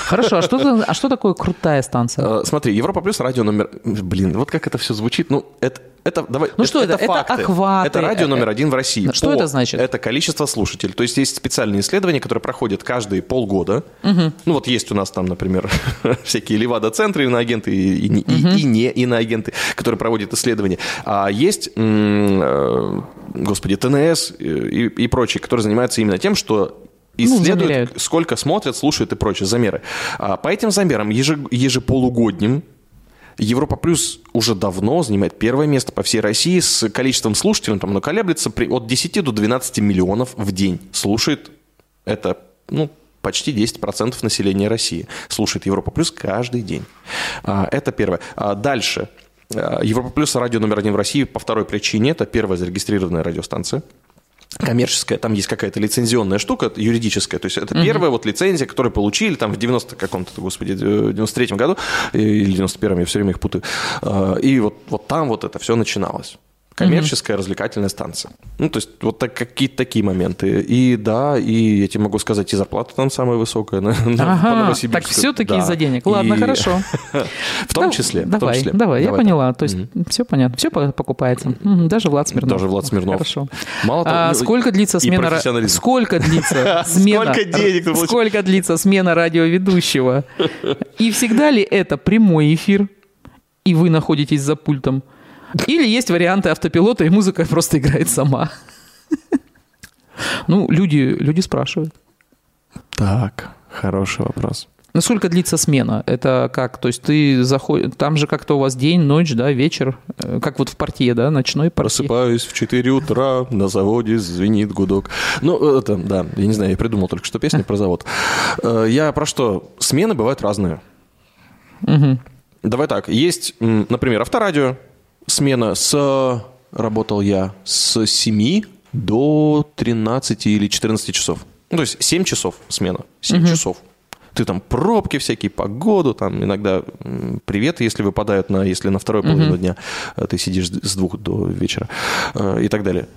S2: Хорошо, а что, а что такое крутая станция?
S3: Э, Смотри, Европа Плюс радио номер... Блин, вот как это все звучит. Ну, это... Это, давай,
S2: Ну что это? Это
S3: факты.
S2: охваты.
S3: Это радио
S2: Э,
S3: номер один в России.
S2: что это значит?
S3: Это количество слушателей. То есть есть специальные исследования, которые проходят каждые полгода. Ну вот есть у нас там, например, всякие Левада-центры, иноагенты и, и, не- и- и не иноагенты, которые проводят исследования. А есть, э, господи, ТНС и, и прочие, которые занимаются именно тем, что исследуют,
S2: замеряют.
S3: сколько смотрят, слушают и прочие замеры. А по этим замерам еже- ежеполугодним Европа Плюс уже давно занимает первое место по всей России с количеством слушателей, там оно колеблется при- от 10 до 12 миллионов в день. Слушает это, ну, почти 10% населения России. Слушает Европа Плюс каждый день. А, Это первое. А Дальше. Европа Плюс радио номер один в России по второй причине. Это первая зарегистрированная радиостанция коммерческая, там есть какая-то лицензионная штука, юридическая. То есть это первая вот лицензия, которую получили там в 90 каком-то, господи, э, 93-м году э, или 91-м, я все время их путаю. Э, И вот, вот там вот это все начиналось. Коммерческая развлекательная станция. Ну, то есть вот так, какие-то такие моменты. И да, и я тебе могу сказать, и зарплата там самая высокая на, по
S2: Ага,
S3: Новосибирску.
S2: так все-таки
S3: Да.
S2: из-за денег. Ладно,
S3: И-
S2: хорошо.
S3: В том числе. в том
S2: Давай,
S3: числе.
S2: давай, я поняла. То есть все понятно, все покупается. Даже Влад Смирнов.
S3: Даже Влад Смирнов.
S2: Хорошо.
S3: Мало того,
S2: А
S3: ну,
S2: сколько длится смена... Сколько длится смена...
S3: Сколько денег?
S2: Сколько длится смена радиоведущего? И всегда ли это прямой эфир, и вы находитесь за пультом? Или есть варианты автопилота, и музыка просто играет сама? Ну, люди, люди спрашивают.
S3: Так, хороший вопрос.
S2: Насколько длится смена? Это как? То есть ты заходишь... Там же как-то у вас день, ночь, да, вечер? Э, Как вот в партии, да, ночной партии?
S3: Просыпаюсь в 4 утра, на заводе звенит гудок. Ну, это, да, я не знаю, я придумал только что песню про завод. Э, Я про что? Смены бывают разные.
S2: Мгм.
S3: Давай так, есть, например, авторадио. Смена с... Работал я с 7 до 13 или 14 часов. Ну, то есть 7 часов смена. 7 часов. Ты там пробки всякие, погоду, там иногда м, приветы, если выпадают на, если на второй половину дня э, ты сидишь с двух до вечера э, и так далее.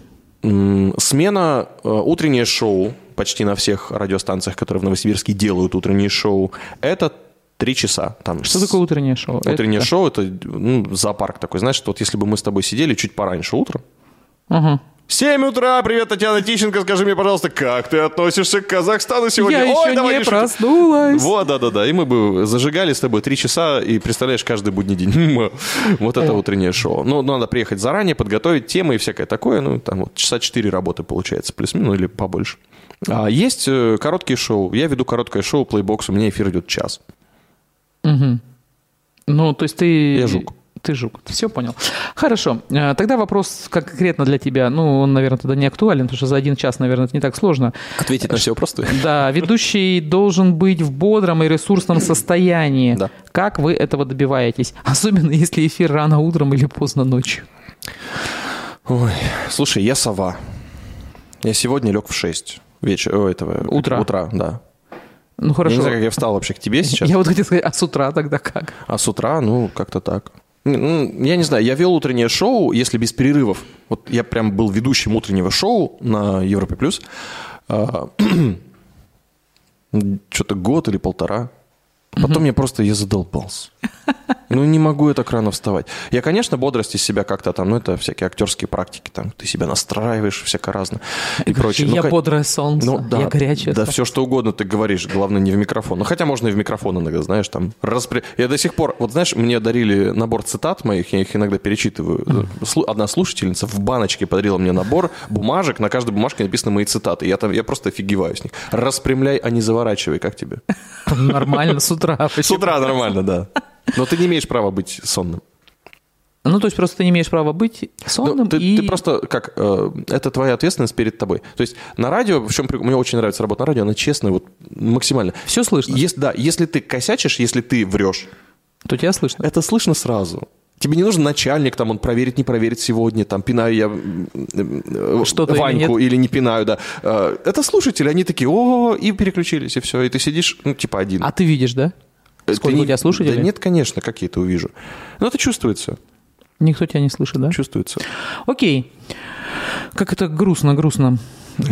S3: Смена, э, утреннее шоу почти на всех радиостанциях, которые в Новосибирске делают утреннее шоу, это три часа. Там
S2: Что
S3: с-
S2: такое утреннее шоу?
S3: Утреннее
S2: Это-
S3: шоу это ну, зоопарк такой. Знаешь, вот если бы мы с тобой сидели чуть пораньше утром.
S2: Ага.
S3: 7 утра, привет, Татьяна Тищенко, скажи мне, пожалуйста, как ты относишься к Казахстану сегодня?
S2: Я
S3: Ой,
S2: еще
S3: давай
S2: не
S3: решим.
S2: проснулась.
S3: Вот, да-да-да, и мы бы зажигали с тобой три часа, и представляешь, каждый будний день. Вот это утреннее шоу. Ну, надо приехать заранее, подготовить темы и всякое такое, ну, там вот часа четыре работы получается, плюс-минус, ну, или побольше. А есть э, короткие шоу. Я веду короткое шоу, плейбокс, у меня эфир идет час.
S2: Ну, то есть ты...
S3: Я жук.
S2: Ты жук. Все понял. Хорошо. Э, Тогда вопрос конкретно для тебя. Ну, он, наверное, тогда не актуален, потому что за один час, наверное, это не так сложно.
S3: Ответить на все вопросы?
S2: Да, ведущий должен быть в бодром и ресурсном состоянии.
S3: Да.
S2: Как вы этого добиваетесь? Особенно если эфир рано утром или поздно ночью.
S3: Ой, слушай, я сова. Я сегодня лег в 6 вечера, этого,
S2: Утра.
S3: Утра, да.
S2: Ну хорошо.
S3: Я не знаю, как я встал вообще к тебе сейчас.
S2: Я вот хотел сказать, а с утра тогда как?
S3: А с утра, ну, как-то так. Ну, Я не знаю, я вел утреннее шоу, если без перерывов. Вот я прям был ведущим утреннего шоу на Европе плюс. А, Что-то год или полтора. Потом я просто я задолбался. Ну, не могу я так рано вставать. Я, конечно, бодрость из себя как-то там, ну, это всякие актерские практики, там, ты себя настраиваешь, всякое разное и прочее. Ну,
S2: я
S3: ка-
S2: бодрое солнце,
S3: ну, да,
S2: я горячая.
S3: Да, все что угодно ты говоришь, главное не в микрофон. Ну, хотя можно и в микрофон иногда, знаешь, там. Распри... Я до сих пор, вот знаешь, мне дарили набор цитат моих, я их иногда перечитываю. Одна слушательница в баночке подарила мне набор бумажек, на каждой бумажке написаны мои цитаты. Я, там, я просто офигеваю с них. Распрямляй, а не заворачивай, как тебе?
S2: Нормально с утра.
S3: С утра нормально, да. Но ты не имеешь права быть сонным.
S2: Ну, то есть просто ты не имеешь права быть
S3: Ну,
S2: сонным
S3: ты,
S2: и...
S3: ты просто как э, это твоя ответственность перед тобой. То есть на радио, в чем мне очень нравится работа на радио, она честная, вот максимально.
S2: Все слышно?
S3: Если, да, если ты косячишь, если ты врешь,
S2: То тебя слышно.
S3: это слышно сразу. Тебе не нужен начальник, там, он проверит, не проверит сегодня, там, пинаю я м,
S2: Что-то или
S3: Ваньку или не пинаю, да. Э, Это слушатели, они такие, о, и переключились, и все. И ты сидишь, ну, типа один.
S2: А ты видишь, да?
S3: Э,
S2: Сколько
S3: ты
S2: у тебя слушателей?
S3: Да нет, конечно, как я это увижу. Но это чувствуется,
S2: Никто тебя не слышит, да?
S3: чувствуется.
S2: Окей. Как это грустно, грустно.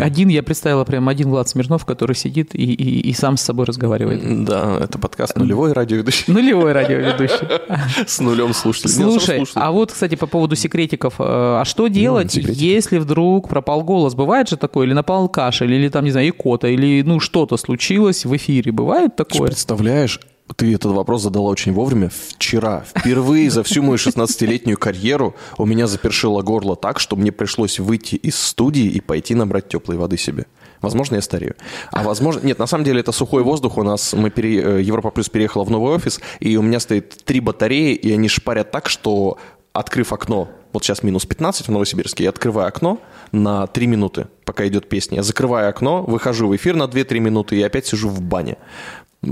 S2: Один, я представила прям один Влад Смирнов, который сидит и, и, и сам с собой разговаривает.
S3: Да, это подкаст нулевой радиоведущий
S2: Нулевой радиоведущий.
S3: с нулем слушателей. Не,
S2: Слушай, а вот, кстати, по поводу секретиков. э, А что делать,
S3: секретики.
S2: если вдруг пропал голос? Бывает же такое? Или напал кашель, или там, не знаю, икота, или ну что-то случилось в эфире? Бывает такое?
S3: представляешь, ты этот вопрос задала очень вовремя. Вчера, впервые за всю мою 16-летнюю карьеру у меня запершило горло так, что мне пришлось выйти из студии и пойти набрать теплой воды себе. Возможно, я старею. А возможно... Нет, на самом деле это сухой воздух. У нас мы пере... э, Европа Плюс переехала в новый офис, и у меня стоит три батареи, и они шпарят так, что открыв окно, вот сейчас минус 15 в Новосибирске, я открываю окно на 3 минуты, пока идет песня. Я закрываю окно, выхожу в эфир на 2-3 минуты и опять сижу в бане.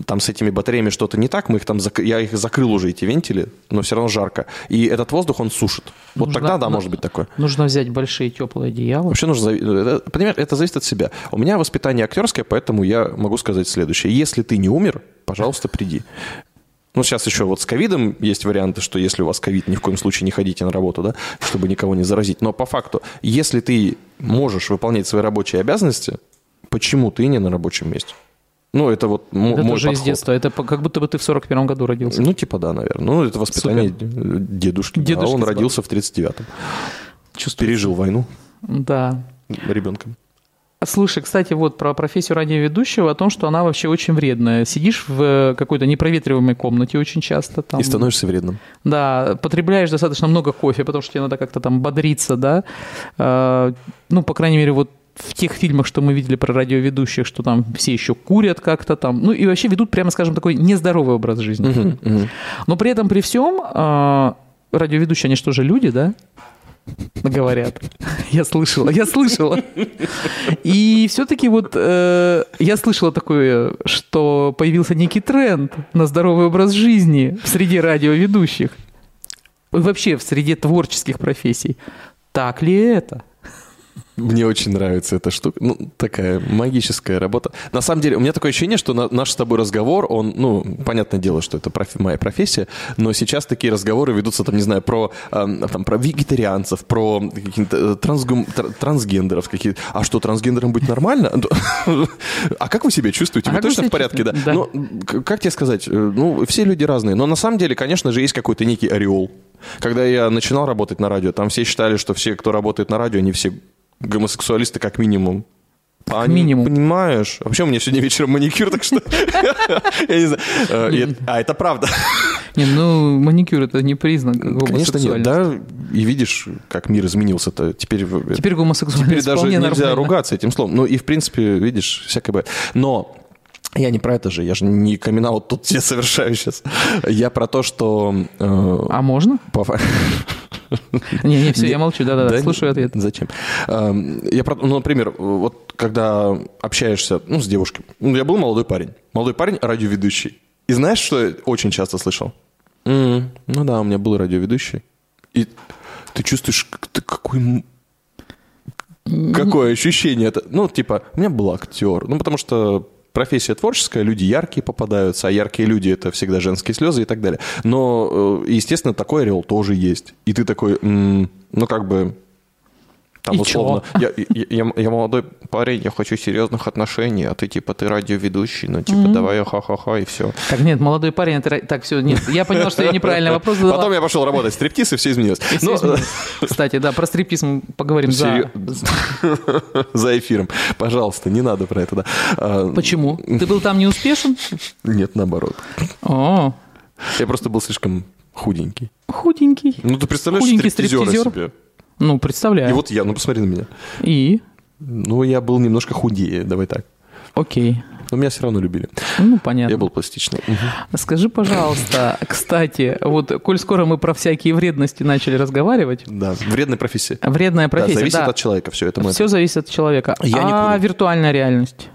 S3: Там с этими батареями что-то не так, мы их там, зак- я их закрыл уже, эти вентили, но все равно жарко. И этот воздух, он сушит. Вот
S2: Нужно-
S3: тогда, да,
S2: ну,
S3: может быть такое.
S2: Нужно взять большие теплые одеяла.
S3: Вообще нужно... это- Понимаешь, это зависит от себя. У меня воспитание актерское, поэтому я могу сказать следующее. Если ты не умер, пожалуйста, приди. Ну, сейчас еще вот с ковидом есть варианты, что если у вас ковид, ни в коем случае не ходите на работу, да, чтобы никого не заразить. Но по факту, если ты можешь выполнять свои рабочие обязанности, почему ты не на рабочем месте? Ну, это вот
S2: Это
S3: мой
S2: тоже из
S3: подход.
S2: детства. Это как будто бы ты в 41 году родился.
S3: Ну, типа да, наверное. Ну, это воспитание дедушки. да.
S2: Дедушки
S3: он
S2: с
S3: родился в 39-м. Пережил войну
S2: Да.
S3: ребенком.
S2: Слушай, кстати, вот про профессию радиоведущего, о том, что она вообще очень вредная. Сидишь в э, какой-то непроветриваемой комнате очень часто. Там,
S3: И становишься вредным.
S2: Да, потребляешь достаточно много кофе, потому что тебе надо как-то там бодриться, да. Э, Ну, по крайней мере, вот в тех фильмах, что мы видели про радиоведущих, что там все еще курят как-то там, ну и вообще ведут, прямо скажем, такой нездоровый образ жизни.
S3: Мгм.
S2: Но при этом, при всем, э, радиоведущие, они что же люди, да? Говорят. Я слышала, я слышала. И все-таки вот э, я слышала такое, что появился некий тренд на здоровый образ жизни в среде радиоведущих. И Вообще в среде творческих профессий. Так ли это?
S3: Мне очень нравится эта штука. Ну, такая магическая работа. На самом деле, у меня такое ощущение, что на- наш с тобой разговор, он, ну, понятное дело, что это профи- моя профессия, но сейчас такие разговоры ведутся, там, не знаю, про, эм, там, про вегетарианцев, про каких-то э, трансгум- тр- трансгендеров какие А что, трансгендерам быть нормально? А как вы себя чувствуете?
S2: А
S3: Вы точно в порядке, да? Ну, как тебе сказать? Э, Ну, все люди разные. Но на самом деле, конечно же, есть какой-то некий ореол. Когда я начинал работать на радио, там все считали, что все, кто работает на радио, они все гомосексуалисты как минимум. А они,
S2: минимум.
S3: Понимаешь? Вообще у меня сегодня вечером маникюр, так что... Я не знаю. Э, А, это правда.
S2: Не, ну маникюр это не признак
S3: Конечно нет, да. И видишь, как мир изменился-то. Теперь в-
S2: Теперь гомосексуальность
S3: Теперь даже нельзя ругаться этим словом. Ну и, в принципе, видишь, всякое бывает. Но я не про это же, я же не камин тут тебе совершаю сейчас. Я про то, что... э,
S2: А можно?
S3: по
S2: Не, не, все, я молчу, да-да-да,
S3: Да
S2: слушаю ответ.
S3: Зачем? Эм, Я, ну, например, вот когда общаешься ну, с девушкой. Ну, я был молодой парень. Молодой парень, радиоведущий. И знаешь, что я очень часто слышал? «М, Ну да, у меня был радиоведущий. И ты чувствуешь, ты какой... Какое ощущение это? Ну, типа, у меня был актер. Ну, потому что профессия творческая, люди яркие попадаются, а яркие люди это всегда женские слезы и так далее. Но, э, естественно, такой орел тоже есть. И ты такой, ну как бы, там
S2: И
S3: условно, я, я, я- я молодой парень, я хочу серьезных отношений, а ты типа ты радиоведущий, ну типа давай ха-ха-ха и все.
S2: Так, нет, молодой парень, это... Так, все, нет, я понял, что я неправильный вопрос задала.
S3: Потом я пошел работать стриптиз, и все изменилось.
S2: И
S3: Ну,
S2: изменилось. Кстати, да, про стриптиз мы поговорим за...
S3: Эфиром. Пожалуйста, не надо про это, да. А,
S2: Почему? Ты был там не успешен?
S3: Нет, наоборот.
S2: О,
S3: Я просто был слишком худенький.
S2: худенький.
S3: Ну, ты представляешь
S2: Худенький
S3: стриптизера
S2: стриптизер.
S3: себе?
S2: Ну,
S3: И
S2: представляю.
S3: вот я, ну посмотри на меня.
S2: И?
S3: Ну, я был немножко худее, давай так.
S2: Окей.
S3: Но меня все равно любили.
S2: Ну, понятно.
S3: Я был пластичный. Мгм.
S2: Скажи, пожалуйста, кстати, вот коль скоро мы про всякие вредности начали разговаривать,
S3: Да, вредная профессия.
S2: вредная
S3: Да,
S2: профессия,
S3: зависит
S2: да,
S3: от человека, все это мы.
S2: все зависит от человека.
S3: Я не
S2: а
S3: курю.
S2: виртуальная реальность?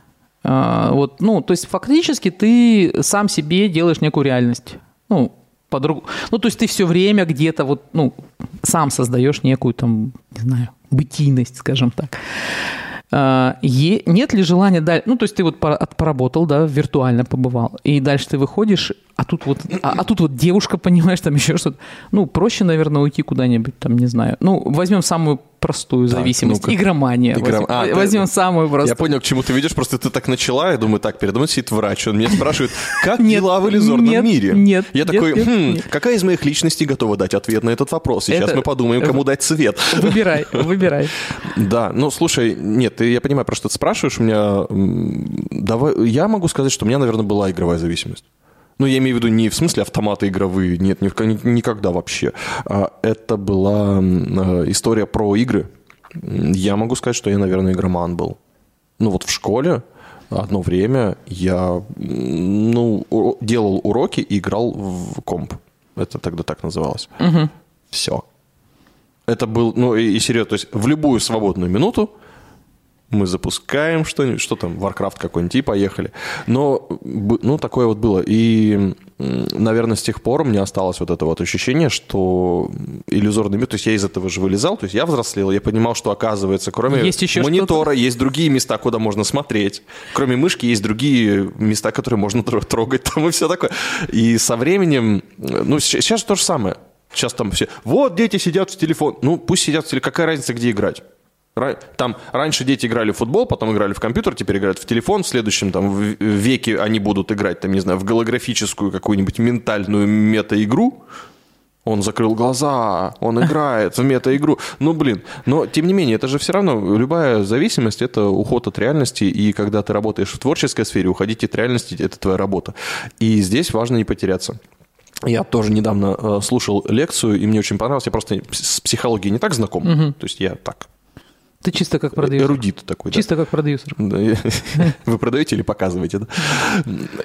S2: А, вот, ну, то есть фактически ты сам себе делаешь некую реальность. Ну, по-другому. Ну, то есть ты все время где-то вот, ну, сам создаешь некую там, не знаю, бытийность, скажем так. А, е- нет ли желания дальше? Ну, то есть ты вот пора- от- поработал, да, виртуально побывал, и дальше ты выходишь, а тут вот, а, а тут вот девушка, понимаешь, там еще что-то. Ну, проще, наверное, уйти куда-нибудь, там, не знаю. Ну, возьмем самую простую
S3: Так,
S2: зависимость.
S3: ну-ка.
S2: Игромания.
S3: Игром-
S2: Возьмем,
S3: А, ты-
S2: возьмем самую простую.
S3: Я понял, к чему ты ведешь, просто ты так начала, я думаю, так, передо мной сидит врач, он меня спрашивает, как
S2: Нет,
S3: дела в иллюзорном
S2: нет,
S3: мире?
S2: нет,
S3: Я
S2: нет,
S3: такой,
S2: нет,
S3: «Хм,
S2: нет.
S3: какая из моих личностей готова дать ответ на этот вопрос? Сейчас
S2: Это-
S3: мы подумаем, кому дать цвет.
S2: Выбирай, выбирай.
S3: Да, ну слушай, нет, ты, я понимаю, про что ты спрашиваешь. У меня, давай, я могу сказать, что у меня, наверное, была игровая зависимость. Ну, я имею в виду не в смысле автоматы игровые, нет, никогда вообще. А это была э, история про игры. Я могу сказать, что я, наверное, игроман был. Ну, вот в школе одно время я ну, делал уроки и играл в комп. Это тогда так называлось. Все. Это был, ну и, и серьезно, то есть в любую свободную минуту мы запускаем что-нибудь, что там, Warcraft какой-нибудь, и поехали. Но, ну, такое вот было. И, наверное, с тех пор у меня осталось вот это вот ощущение, что иллюзорный мир, то есть я из этого же вылезал, то есть я взрослел, я понимал, что оказывается, кроме
S2: Есть еще
S3: монитора, есть другие места, куда можно смотреть. Кроме мышки есть другие места, которые можно тр- трогать, там и все такое. И со временем, ну, сейчас то же самое. Сейчас там все, вот дети сидят в телефон. Ну, пусть сидят в телефон, какая разница, где играть? Там раньше дети играли в футбол, потом играли в компьютер, теперь играют в телефон. В следующем там веке они будут играть, там, не знаю, в голографическую какую-нибудь ментальную мета-игру. Он закрыл глаза, он играет в мета-игру. Ну, блин. Но, тем не менее, это же все равно, любая зависимость – это уход от реальности. И когда ты работаешь в творческой сфере, уходить от реальности – это твоя работа. И здесь важно не потеряться. Я тоже недавно э, слушал лекцию, и мне очень понравилось. Я просто с психологией не так знаком. То есть я так,
S2: Ты чисто как продюсер.
S3: эрудит такой. да.
S2: Чисто как продюсер.
S3: Да, Вы продаете или показываете, да?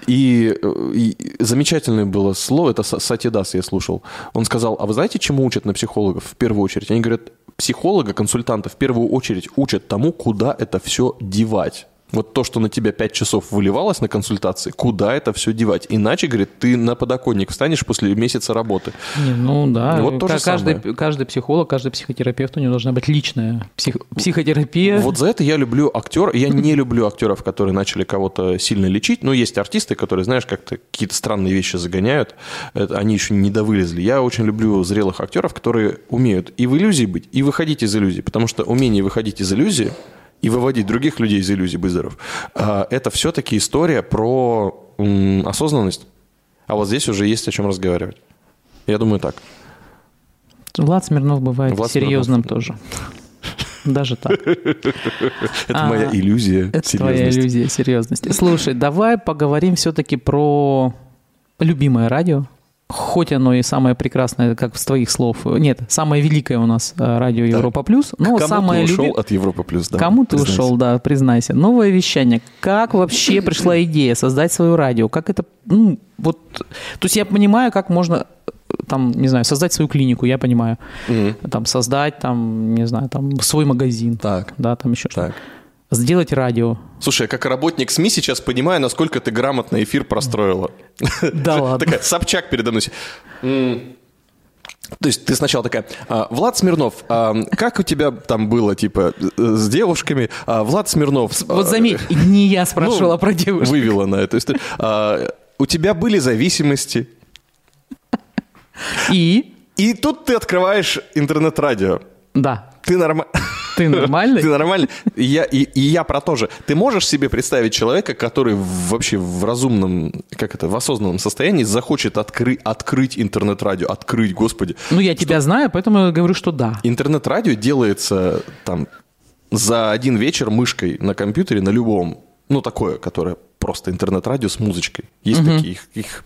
S3: И, э, и замечательное было слово, это Са- Сатидас я слушал. Он сказал, а вы знаете, чему учат на психологов в первую очередь? Они говорят, психолога, консультанта в первую очередь учат тому, куда это все девать. Вот то, что на тебя 5 часов выливалось на консультации, куда это все девать? Иначе, говорит, ты на подоконник встанешь после месяца работы.
S2: Не, ну да.
S3: Вот то же
S2: Ка- каждый,
S3: самое.
S2: каждый психолог, каждый психотерапевт, у него должна быть личная псих- психотерапия.
S3: Вот за это я люблю актер. Я не люблю актеров, которые начали кого-то сильно лечить. Но есть артисты, которые, знаешь, как-то какие-то странные вещи загоняют. Это, они еще не довылезли. Я очень люблю зрелых актеров, которые умеют и в иллюзии быть, и выходить из иллюзии. Потому что умение выходить из иллюзии и выводить других людей из иллюзий, будь здоров, а, это все-таки история про осознанность. А вот здесь уже есть о чем разговаривать. Я думаю так.
S2: Влад Смирнов бывает
S3: Влад
S2: серьезным тоже. Даже так.
S3: Это
S2: А,
S3: моя иллюзия
S2: Это твоя иллюзия серьезности. Слушай, давай поговорим все-таки про любимое радио. Хоть оно и самое прекрасное, как с твоих слов. Нет, самое великое у нас э, радио Европа Плюс. Но
S3: Кому
S2: самое
S3: ты ушел
S2: люби-
S3: от Европы плюс? да?
S2: Кому ты
S3: Признайся.
S2: ушел, да, признайся. Новое вещание. Как вообще пришла идея создать свое радио? Как это, ну, вот, то есть я понимаю, как можно, э, там, не знаю, создать свою клинику, я понимаю.
S3: Мгм.
S2: Там, создать, там, не знаю, там, свой магазин.
S3: Так.
S2: Да, там еще что-то.
S3: Так.
S2: Сделать радио.
S3: Слушай, я как работник СМИ сейчас понимаю, насколько ты грамотно эфир простроила.
S2: Да ладно.
S3: Такая, Собчак передо мной. То есть ты сначала такая, «А, Влад Смирнов, а как у тебя там было, типа, э, с девушками? А, Влад Смирнов...
S2: Вот заметь, не я
S3: ну,
S2: спрашивала про девушек.
S3: Вывела на. А, у тебя были зависимости,
S2: И?
S3: и тут ты открываешь интернет-радио.
S2: Да.
S3: Ты нормально...
S2: Ты нормальный?
S3: Ты нормальный. И я, и, и я про то же. Ты можешь себе представить человека, который вообще в разумном, как это, в осознанном состоянии захочет откры, открыть интернет-радио, открыть, господи.
S2: Ну, я тебя знаю, поэтому я говорю, что да.
S3: Интернет-радио делается там за один вечер мышкой на компьютере, на любом. Ну, такое, которое просто интернет-радио с музычкой. Есть такие, их, их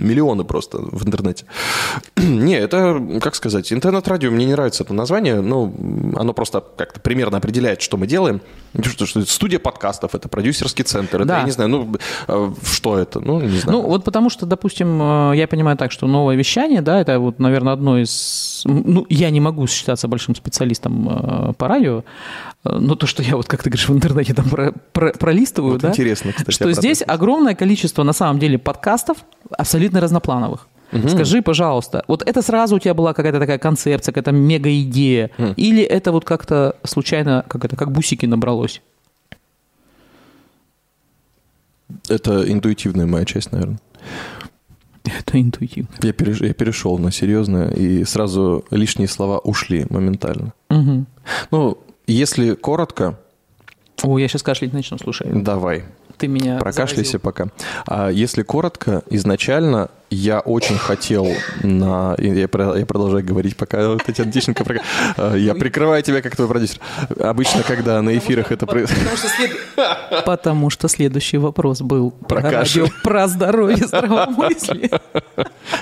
S3: миллионы просто в интернете. не, это, как сказать, интернет-радио, мне не нравится это название, но оно просто как-то примерно определяет, что мы делаем. Что, что студия подкастов, это продюсерский центр, это,
S2: Да.
S3: я не знаю, ну, э, что это, ну, не знаю.
S2: Ну, вот потому что, допустим, э, я понимаю так, что новое вещание, да, это вот, наверное, одно из... Ну, я не могу считаться большим специалистом э, по радио, э, но то, что я вот, как ты говоришь, в интернете там про- про- пролистываю,
S3: Вот
S2: да,
S3: интересно, кстати,
S2: что здесь огромное количество, на самом деле, подкастов абсолютно разноплановых. Скажи, пожалуйста, вот это сразу у тебя была какая-то такая концепция, какая-то мега-идея, или это вот как-то случайно, как это, как бусики набралось?
S3: Это интуитивная моя часть, наверное.
S2: Это интуитивно.
S3: Я, переш- я перешел на серьезное, и сразу лишние слова ушли моментально.
S2: Мгм.
S3: Ну, если коротко,
S2: О, я сейчас кашлять начну, слушай.
S3: давай,
S2: Ты меня
S3: прокашляйся
S2: заразил.
S3: пока. А если коротко, изначально я очень хотел на... Я, я продолжаю говорить, пока Татьяна Тищенко... А, Я прикрываю тебя как твой продюсер. Обычно, когда на эфирах это происходит...
S2: Потому что, след- Потому что следующий вопрос был
S3: Про
S2: радио, про здоровье, здравомыслие.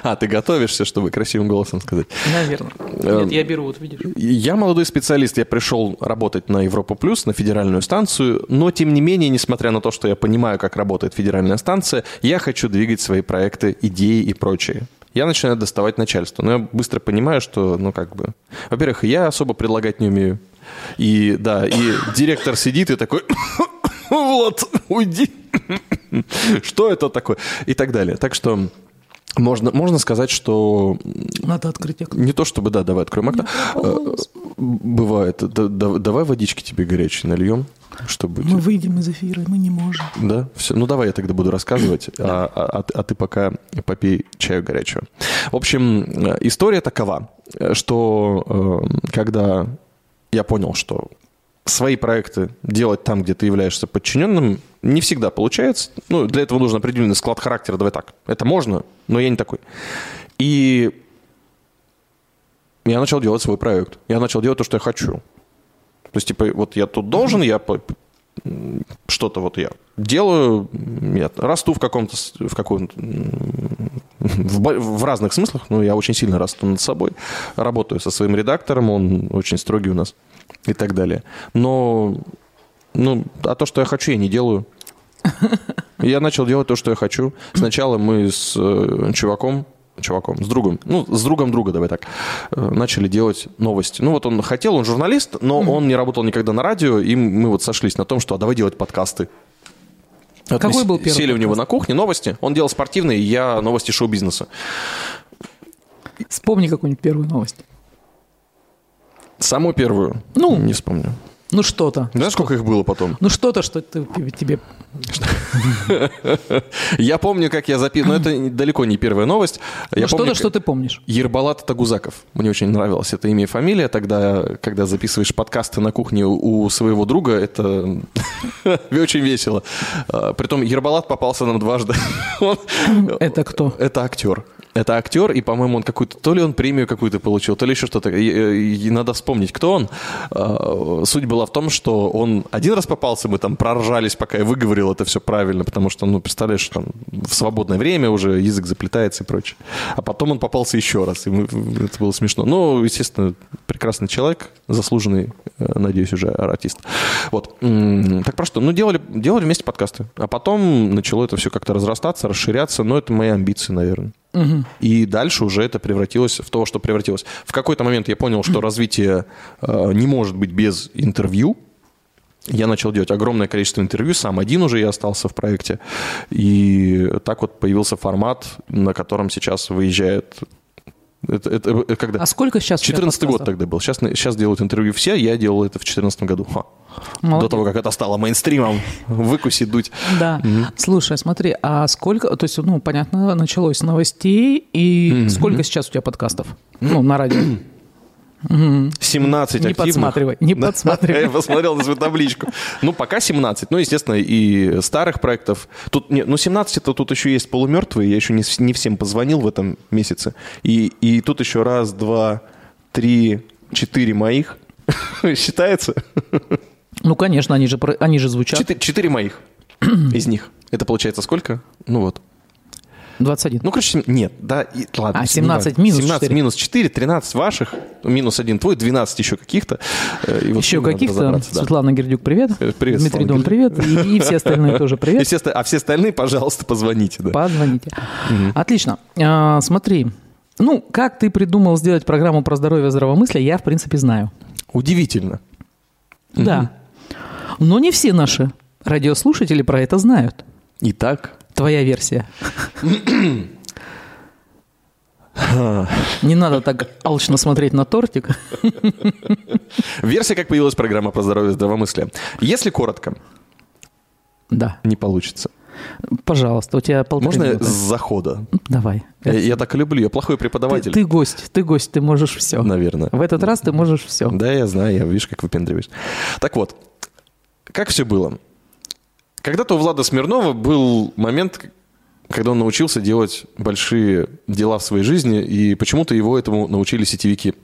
S3: А, ты готовишься, чтобы красивым голосом сказать.
S2: Наверное.
S3: Эм.
S2: Нет, я беру, вот видишь.
S3: Я молодой специалист, я пришел работать на Европу Плюс, на федеральную станцию, но тем не менее, несмотря на то, что я понимаю, как работает федеральная станция, я хочу двигать свои проекты, идеи и прочее. Я начинаю доставать начальство, но я быстро понимаю, что, ну, как бы... Во-первых, я особо предлагать не умею. И, да, и директор сидит и такой... Вот, уйди. Что это такое? И так далее. Так что можно, можно сказать, что
S2: Надо открыть окно.
S3: не то чтобы, да, давай откроем окно. Э, Бывает. Да- да- Давай водички тебе горячей нальем, чтобы...
S2: Мы выйдем из эфира, мы не можем.
S3: Да, все. Ну давай я тогда буду рассказывать, а, а- а ты- а ты пока попей чаю горячего. В общем, э, история такова, э, что когда я понял, что свои проекты делать там, где ты являешься подчиненным, не всегда получается. Ну, для этого нужен определенный склад характера, давай так. Это можно, но я не такой. И я начал делать свой проект. Я начал делать то, что я хочу. То есть, типа, вот я тут должен, я что-то вот я делаю, я расту в каком-то, в каком-то, м, в, в разных смыслах, но я очень сильно расту над собой, работаю со своим редактором, он очень строгий у нас и так далее. Но, ну, а то, что я хочу, я не делаю. Я начал делать то, что я хочу. Сначала мы с э, чуваком, чуваком, с другом, ну, с другом друга, давай так, э, начали делать новости. Ну, вот он хотел, он журналист, но он не работал никогда на радио, и мы вот сошлись на том, что а давай делать подкасты. Вот
S2: Какой был первый
S3: Сели у него
S2: подкаст?
S3: на кухне, новости. Он делал спортивные, я новости шоу-бизнеса.
S2: Вспомни какую-нибудь первую новость.
S3: Самую первую?
S2: Ну.
S3: Не вспомню.
S2: Ну что-то.
S3: Знаешь, сколько их было потом?
S2: Ну что-то, что ты, тебе...
S3: Я помню, как я записывал, но это далеко не первая новость.
S2: Ну что-то, что ты помнишь.
S3: Ербалат Тагузаков. Мне очень нравилось это имя и фамилия. Тогда, когда записываешь подкасты на кухне у своего друга, это очень весело. А, Притом Ербалат попался нам дважды.
S2: Это кто?
S3: Это актер. Это актер, и, по-моему, он какую-то, то ли он премию какую-то получил, то ли еще что-то. И, и- и надо вспомнить, кто он. А, Суть была в том, что он один раз попался, мы там проржались, пока я выговорил это все правильно, потому что, ну, представляешь, там в свободное время уже язык заплетается и прочее. А потом он попался еще раз, и мы- это было смешно. Ну, естественно, прекрасный человек, заслуженный, э, надеюсь, уже артист. Вот. Так про что? Ну, делали, делали вместе подкасты. А потом начало это все как-то разрастаться, расширяться, но это мои амбиции, наверное. И дальше уже это превратилось в то, что превратилось. В какой-то момент я понял, что развитие э, не может быть без интервью. Я начал делать огромное количество интервью, сам один уже я остался в проекте. И так вот появился формат, на котором сейчас выезжает Это, это, это когда?
S2: А сколько сейчас?
S3: 14 год тогда был. Сейчас, сейчас делают интервью все, я делал это в 14 году. Ха.
S2: Молодец.
S3: До того, как это стало мейнстримом, выкуси дуть.
S2: Да. Слушай, смотри, а сколько, то есть, ну, понятно, началось с новостей, и сколько сейчас у тебя подкастов? Ну, на радио.
S3: 17
S2: Не
S3: активных.
S2: подсматривай, не подсматривай.
S3: Я посмотрел на свою табличку. Ну, пока 17. Ну, естественно, и старых проектов. Тут, не, ну, 17 это тут еще есть полумертвые. Я еще не, не всем позвонил в этом месяце. И, и тут еще раз, два, три, четыре моих. Считается?
S2: Ну, конечно, они же, они же звучат.
S3: Четыре, четыре моих из них. Это получается сколько? Ну вот.
S2: 21.
S3: Ну, короче, нет, да, и, ладно.
S2: А,
S3: не
S2: 17
S3: важно.
S2: минус
S3: 17
S2: 4.
S3: минус 4, 13 ваших, минус один твой, 12 еще каких-то. Э, и вот
S2: Еще каких-то.
S3: разобраться, да.
S2: Светлана Гердюк, привет.
S3: Э, привет,
S2: Дмитрий
S3: Светлана
S2: Дон, привет. И, и все остальные тоже
S3: И
S2: привет.
S3: все оста- а все остальные, пожалуйста, позвоните. Да.
S2: Позвоните. Отлично. А, смотри, ну, как ты придумал сделать программу про здоровье и здравомыслие, я, в принципе, знаю.
S3: Удивительно.
S2: Да. Но не все наши радиослушатели про это знают.
S3: Итак,
S2: Твоя версия. Не надо так алчно смотреть на тортик.
S3: версия, как появилась программа про здоровье и здравомыслие. Если коротко,
S2: Да.
S3: не получится.
S2: Пожалуйста, у тебя полторы
S3: Можно
S2: минуты.
S3: с захода?
S2: Давай.
S3: Я, я так люблю, я плохой
S2: Ты,
S3: преподаватель.
S2: ты гость, ты гость, ты можешь все.
S3: Наверное.
S2: В этот раз ты можешь все.
S3: Да, я знаю, я вижу, как выпендриваешь. Так вот, как все было? Когда-то у Влада Смирнова был момент, когда он научился делать большие дела в своей жизни, и почему-то его этому научили сетевики.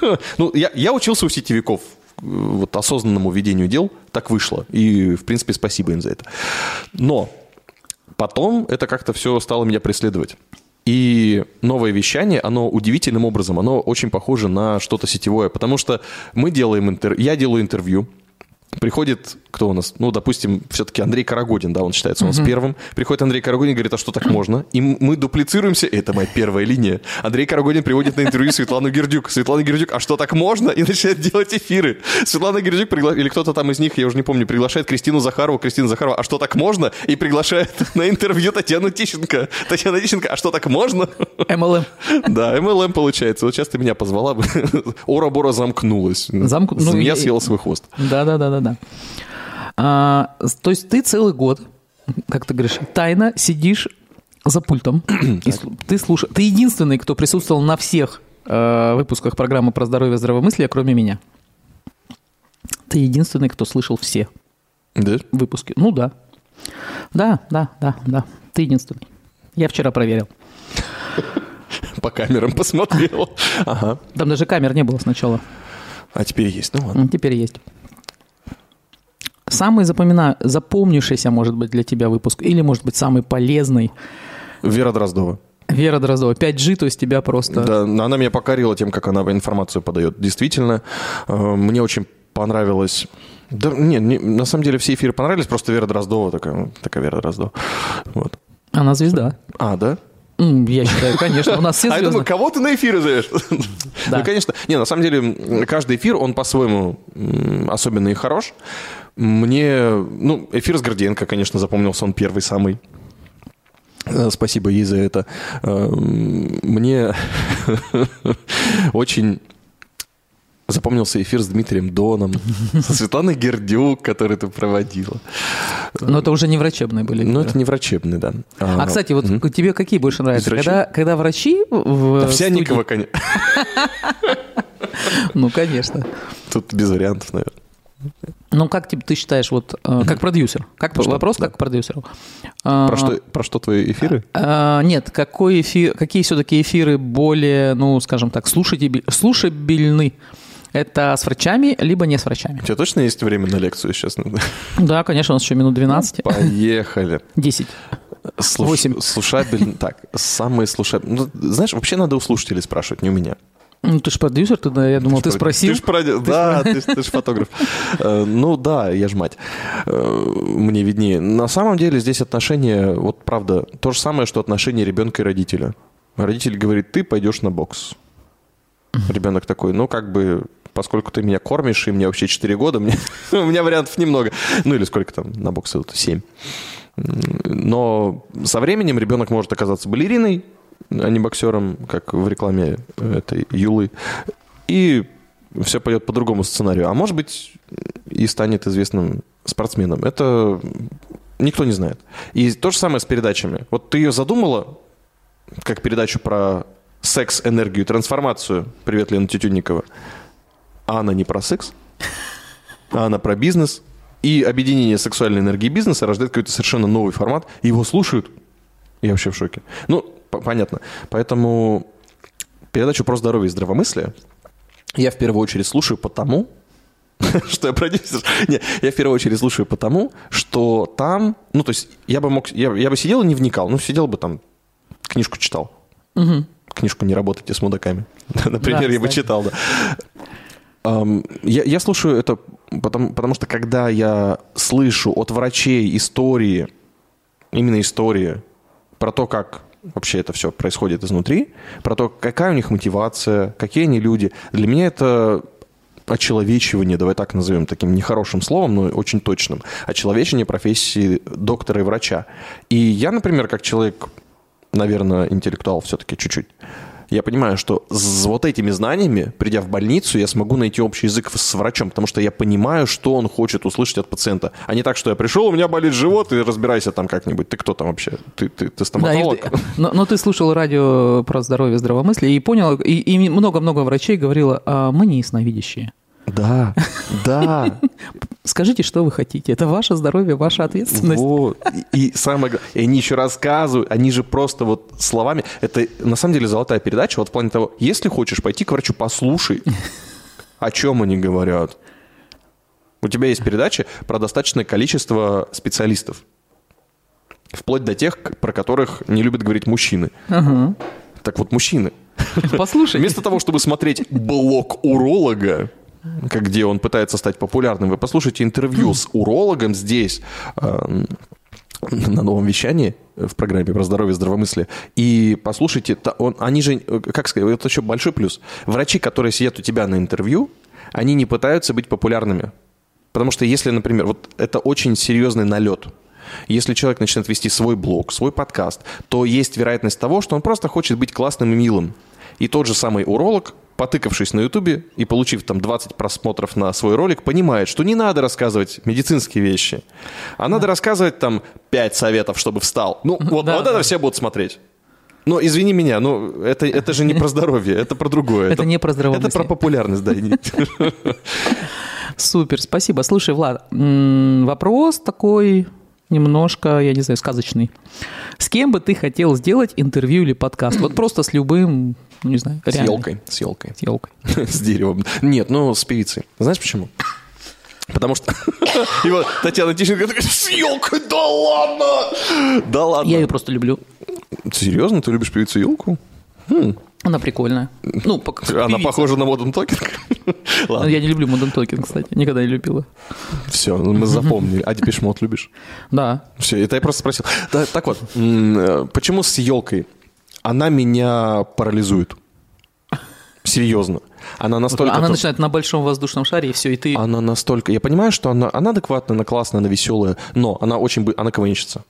S3: Ну, я, учился у сетевиков э, вот осознанному ведению дел, так вышло. И, в принципе, спасибо им за это. Но потом это как-то все стало меня преследовать. И новое вещание, оно удивительным образом, оно очень похоже на что-то сетевое, потому что мы делаем интервью, я делаю интервью, приходит, кто у нас, ну, допустим, все-таки Андрей Карагодин, да, он считается у нас первым, приходит Андрей Карагодин, говорит, а что так можно? И мы дуплицируемся, это моя первая линия. Андрей Карагодин приводит на интервью Светлану Гердюк. Светлана Гердюк, а что так можно? И начинает делать эфиры. Светлана Гердюк, пригла- или кто-то там из них, я уже не помню, приглашает Кристину Захарову. Кристина Захарова, а что так можно? И приглашает на интервью Татьяну Тищенко. Татьяна Тищенко, а что так можно?
S2: MLM.
S3: Да, MLM получается. Вот сейчас ты меня позвала бы. Ора-бора замкнулась.
S2: Замк- ну,
S3: Змея
S2: я-
S3: съела свой хвост.
S2: Да, да, да, да, да. А, то есть ты целый год, как ты говоришь, тайно сидишь за пультом. и ты слушаешь. Ты единственный, кто присутствовал на всех э, выпусках программы про здоровье и здравомыслие, кроме меня. Ты единственный, кто слышал все
S3: Да?
S2: выпуски. Ну да. Да, да, да, да. Ты единственный. Я вчера проверил.
S3: По камерам посмотрел. Ага.
S2: Там даже камер не было сначала.
S3: А теперь есть. Ну ладно.
S2: Теперь есть. Самый запомина... запомнившийся, может быть, для тебя выпуск, или, может быть, самый полезный.
S3: Вера Дроздова.
S2: Вера Дроздова, 5G, то есть тебя просто...
S3: Да, она меня покорила тем, как она информацию подает. Действительно, э, мне очень понравилось... Да, не, не, на самом деле все эфиры понравились, просто Вера Дроздова такая, такая Вера Дроздова. Вот.
S2: Она звезда.
S3: А, да?
S2: Я считаю, конечно, у нас все
S3: А я думаю,
S2: звезды.
S3: кого ты на эфиры зовешь?
S2: Да.
S3: Ну, конечно. Не, на самом деле, каждый эфир, он по-своему особенный и хорош. Мне, ну, эфир с Горденко, конечно, запомнился, он первый самый. Э, Спасибо ей за это. Э, Мне очень запомнился эфир с Дмитрием Доном, со Светланой Гердюк, который ты проводила.
S2: Но это уже не врачебные были. Эфиры.
S3: это не врачебный, да.
S2: А, кстати, вот тебе какие больше нравятся? Когда, когда врачи в
S3: Овсянникова,
S2: студии-
S3: конечно.
S2: Ну, конечно.
S3: Тут без вариантов, наверное.
S2: Ну, как тебе, ты считаешь, вот, э, как продюсер? Как
S3: Что?
S2: вопрос,
S3: Да.
S2: как продюсеру? А,
S3: Про что, про что твои эфиры?
S2: а, нет, какой эфир, какие все-таки эфиры более, ну, скажем так, слушабель- слушабельны? Это с врачами, либо не с врачами?
S3: У тебя точно есть время на лекцию сейчас?
S2: Да, конечно, у нас еще минут 12.
S3: Поехали.
S2: 10.
S3: Слуш-
S2: Восемь.
S3: Слушабельные. Так, самые слушабельные. Ну, знаешь, вообще надо у слушателей спрашивать, не у меня.
S2: Ну, ты же продюсер, ты, да, я думал, ты,
S3: ж
S2: спросил.
S3: Ты ж проди- Да, ты, ж фотограф. Э, Ну да, я ж мать. Э, Мне виднее. На самом деле здесь отношения, вот правда, то же самое, что отношения ребенка и родителя. Родитель говорит, ты пойдешь на бокс. Ребенок такой, ну как бы, поскольку ты меня кормишь, и мне вообще 4 года, мне, у меня вариантов немного. Ну или сколько там на бокс идут? 7. Но со временем ребенок может оказаться балериной, а не боксером, как в рекламе этой Юлы. И все пойдет по другому сценарию. А может быть, и станет известным спортсменом. Это никто не знает. И то же самое с передачами. Вот ты ее задумала, как передачу про секс, энергию, трансформацию. Привет, Лена Тютюнникова. А она не про секс, а она про бизнес. И объединение сексуальной энергии и бизнеса рождает какой-то совершенно новый формат. Его слушают. Я вообще в шоке. Ну, понятно. Поэтому передачу про здоровье и здравомыслие я в первую очередь слушаю потому, что я продюсер. Не, я в первую очередь слушаю потому, что там, ну, то есть я бы мог, я, я бы сидел и не вникал, ну, сидел бы там, книжку читал.
S2: Угу.
S3: Книжку «Не работайте с мудаками». Например,
S2: Да,
S3: я бы читал, да. Я, я слушаю это, потому, потому что когда я слышу от врачей истории, именно истории, про то, как вообще это все происходит изнутри, про то, какая у них мотивация, какие они люди, для меня это очеловечивание, давай так назовем таким нехорошим словом, но очень точным, очеловечивание профессии доктора и врача. И я, например, как человек, наверное, интеллектуал все-таки чуть-чуть, я понимаю, что с вот этими знаниями, придя в больницу, я смогу найти общий язык с врачом, потому что я понимаю, что он хочет услышать от пациента. А не так, что я пришел, у меня болит живот, и разбирайся там как-нибудь. Ты кто там вообще? Ты, ты, ты
S2: Да,
S3: стоматолог?
S2: и- но, но ты слушал радио про здоровье и здравомыслие и понял, и, и много-много врачей говорило, а мы не ясновидящие.
S3: Да, да.
S2: Скажите, что вы хотите. Это ваше здоровье, ваша ответственность.
S3: Вот. И, и самое главное, и они еще рассказывают, они же просто вот словами. Это на самом деле золотая передача, вот в плане того, если хочешь пойти к врачу, послушай, о чем они говорят. У тебя есть передача про достаточное количество специалистов. Вплоть до тех, про которых не любят говорить мужчины.
S2: Ага.
S3: Так вот, мужчины.
S2: Послушай.
S3: Вместо того, чтобы смотреть блог уролога, где он пытается стать популярным, вы послушайте интервью с урологом здесь, э, на новом вещании в программе про здоровье и здравомыслие. И послушайте, он, они же, э, как сказать, это еще большой плюс. Врачи, которые сидят у тебя на интервью, они не пытаются быть популярными. Потому что если, например, вот это очень серьезный налет. Если человек начинает вести свой блог, свой подкаст, то есть вероятность того, что он просто хочет быть классным и милым. И тот же самый уролог, потыкавшись на Ютубе и получив там 20 просмотров на свой ролик, понимает, что не надо рассказывать медицинские вещи, а надо рассказывать там 5 советов, чтобы встал. Ну, вот,
S2: Да,
S3: вот
S2: да.
S3: это все будут смотреть. Но извини меня, ну это, это же не про здоровье, это про другое.
S2: Это не про здравомыслие.
S3: Это про популярность, да.
S2: Супер, спасибо. Слушай, Влад, вопрос такой немножко, я не знаю, сказочный. С кем бы ты хотел сделать интервью или подкаст? Вот просто с любым, ну, не знаю,
S3: С
S2: реально.
S3: елкой, с елкой.
S2: С елкой.
S3: С деревом. Нет, ну, с певицей. Знаешь почему? Потому что... И вот Татьяна Тищенко такая, с елкой, да ладно! Да ладно.
S2: Я ее просто люблю.
S3: Серьезно, ты любишь певицу елку?
S2: Она прикольная. Ну, по-
S3: Она
S2: певица.
S3: похожа на Talking?
S2: Ну,
S3: Ладно,
S2: Я не люблю Modern Talking, кстати. Никогда не любила.
S3: все, мы запомнили. А Depeche Mode любишь?
S2: Да.
S3: Все, это я просто спросил. Да, так вот, э, почему с Ёлкой? Она меня парализует. Серьезно. Она настолько...
S2: Она начинает на большом воздушном шаре, и все, и ты...
S3: Она настолько... Я понимаю, что она, она адекватная, она классная, она веселая, но она очень... Она КВНщица.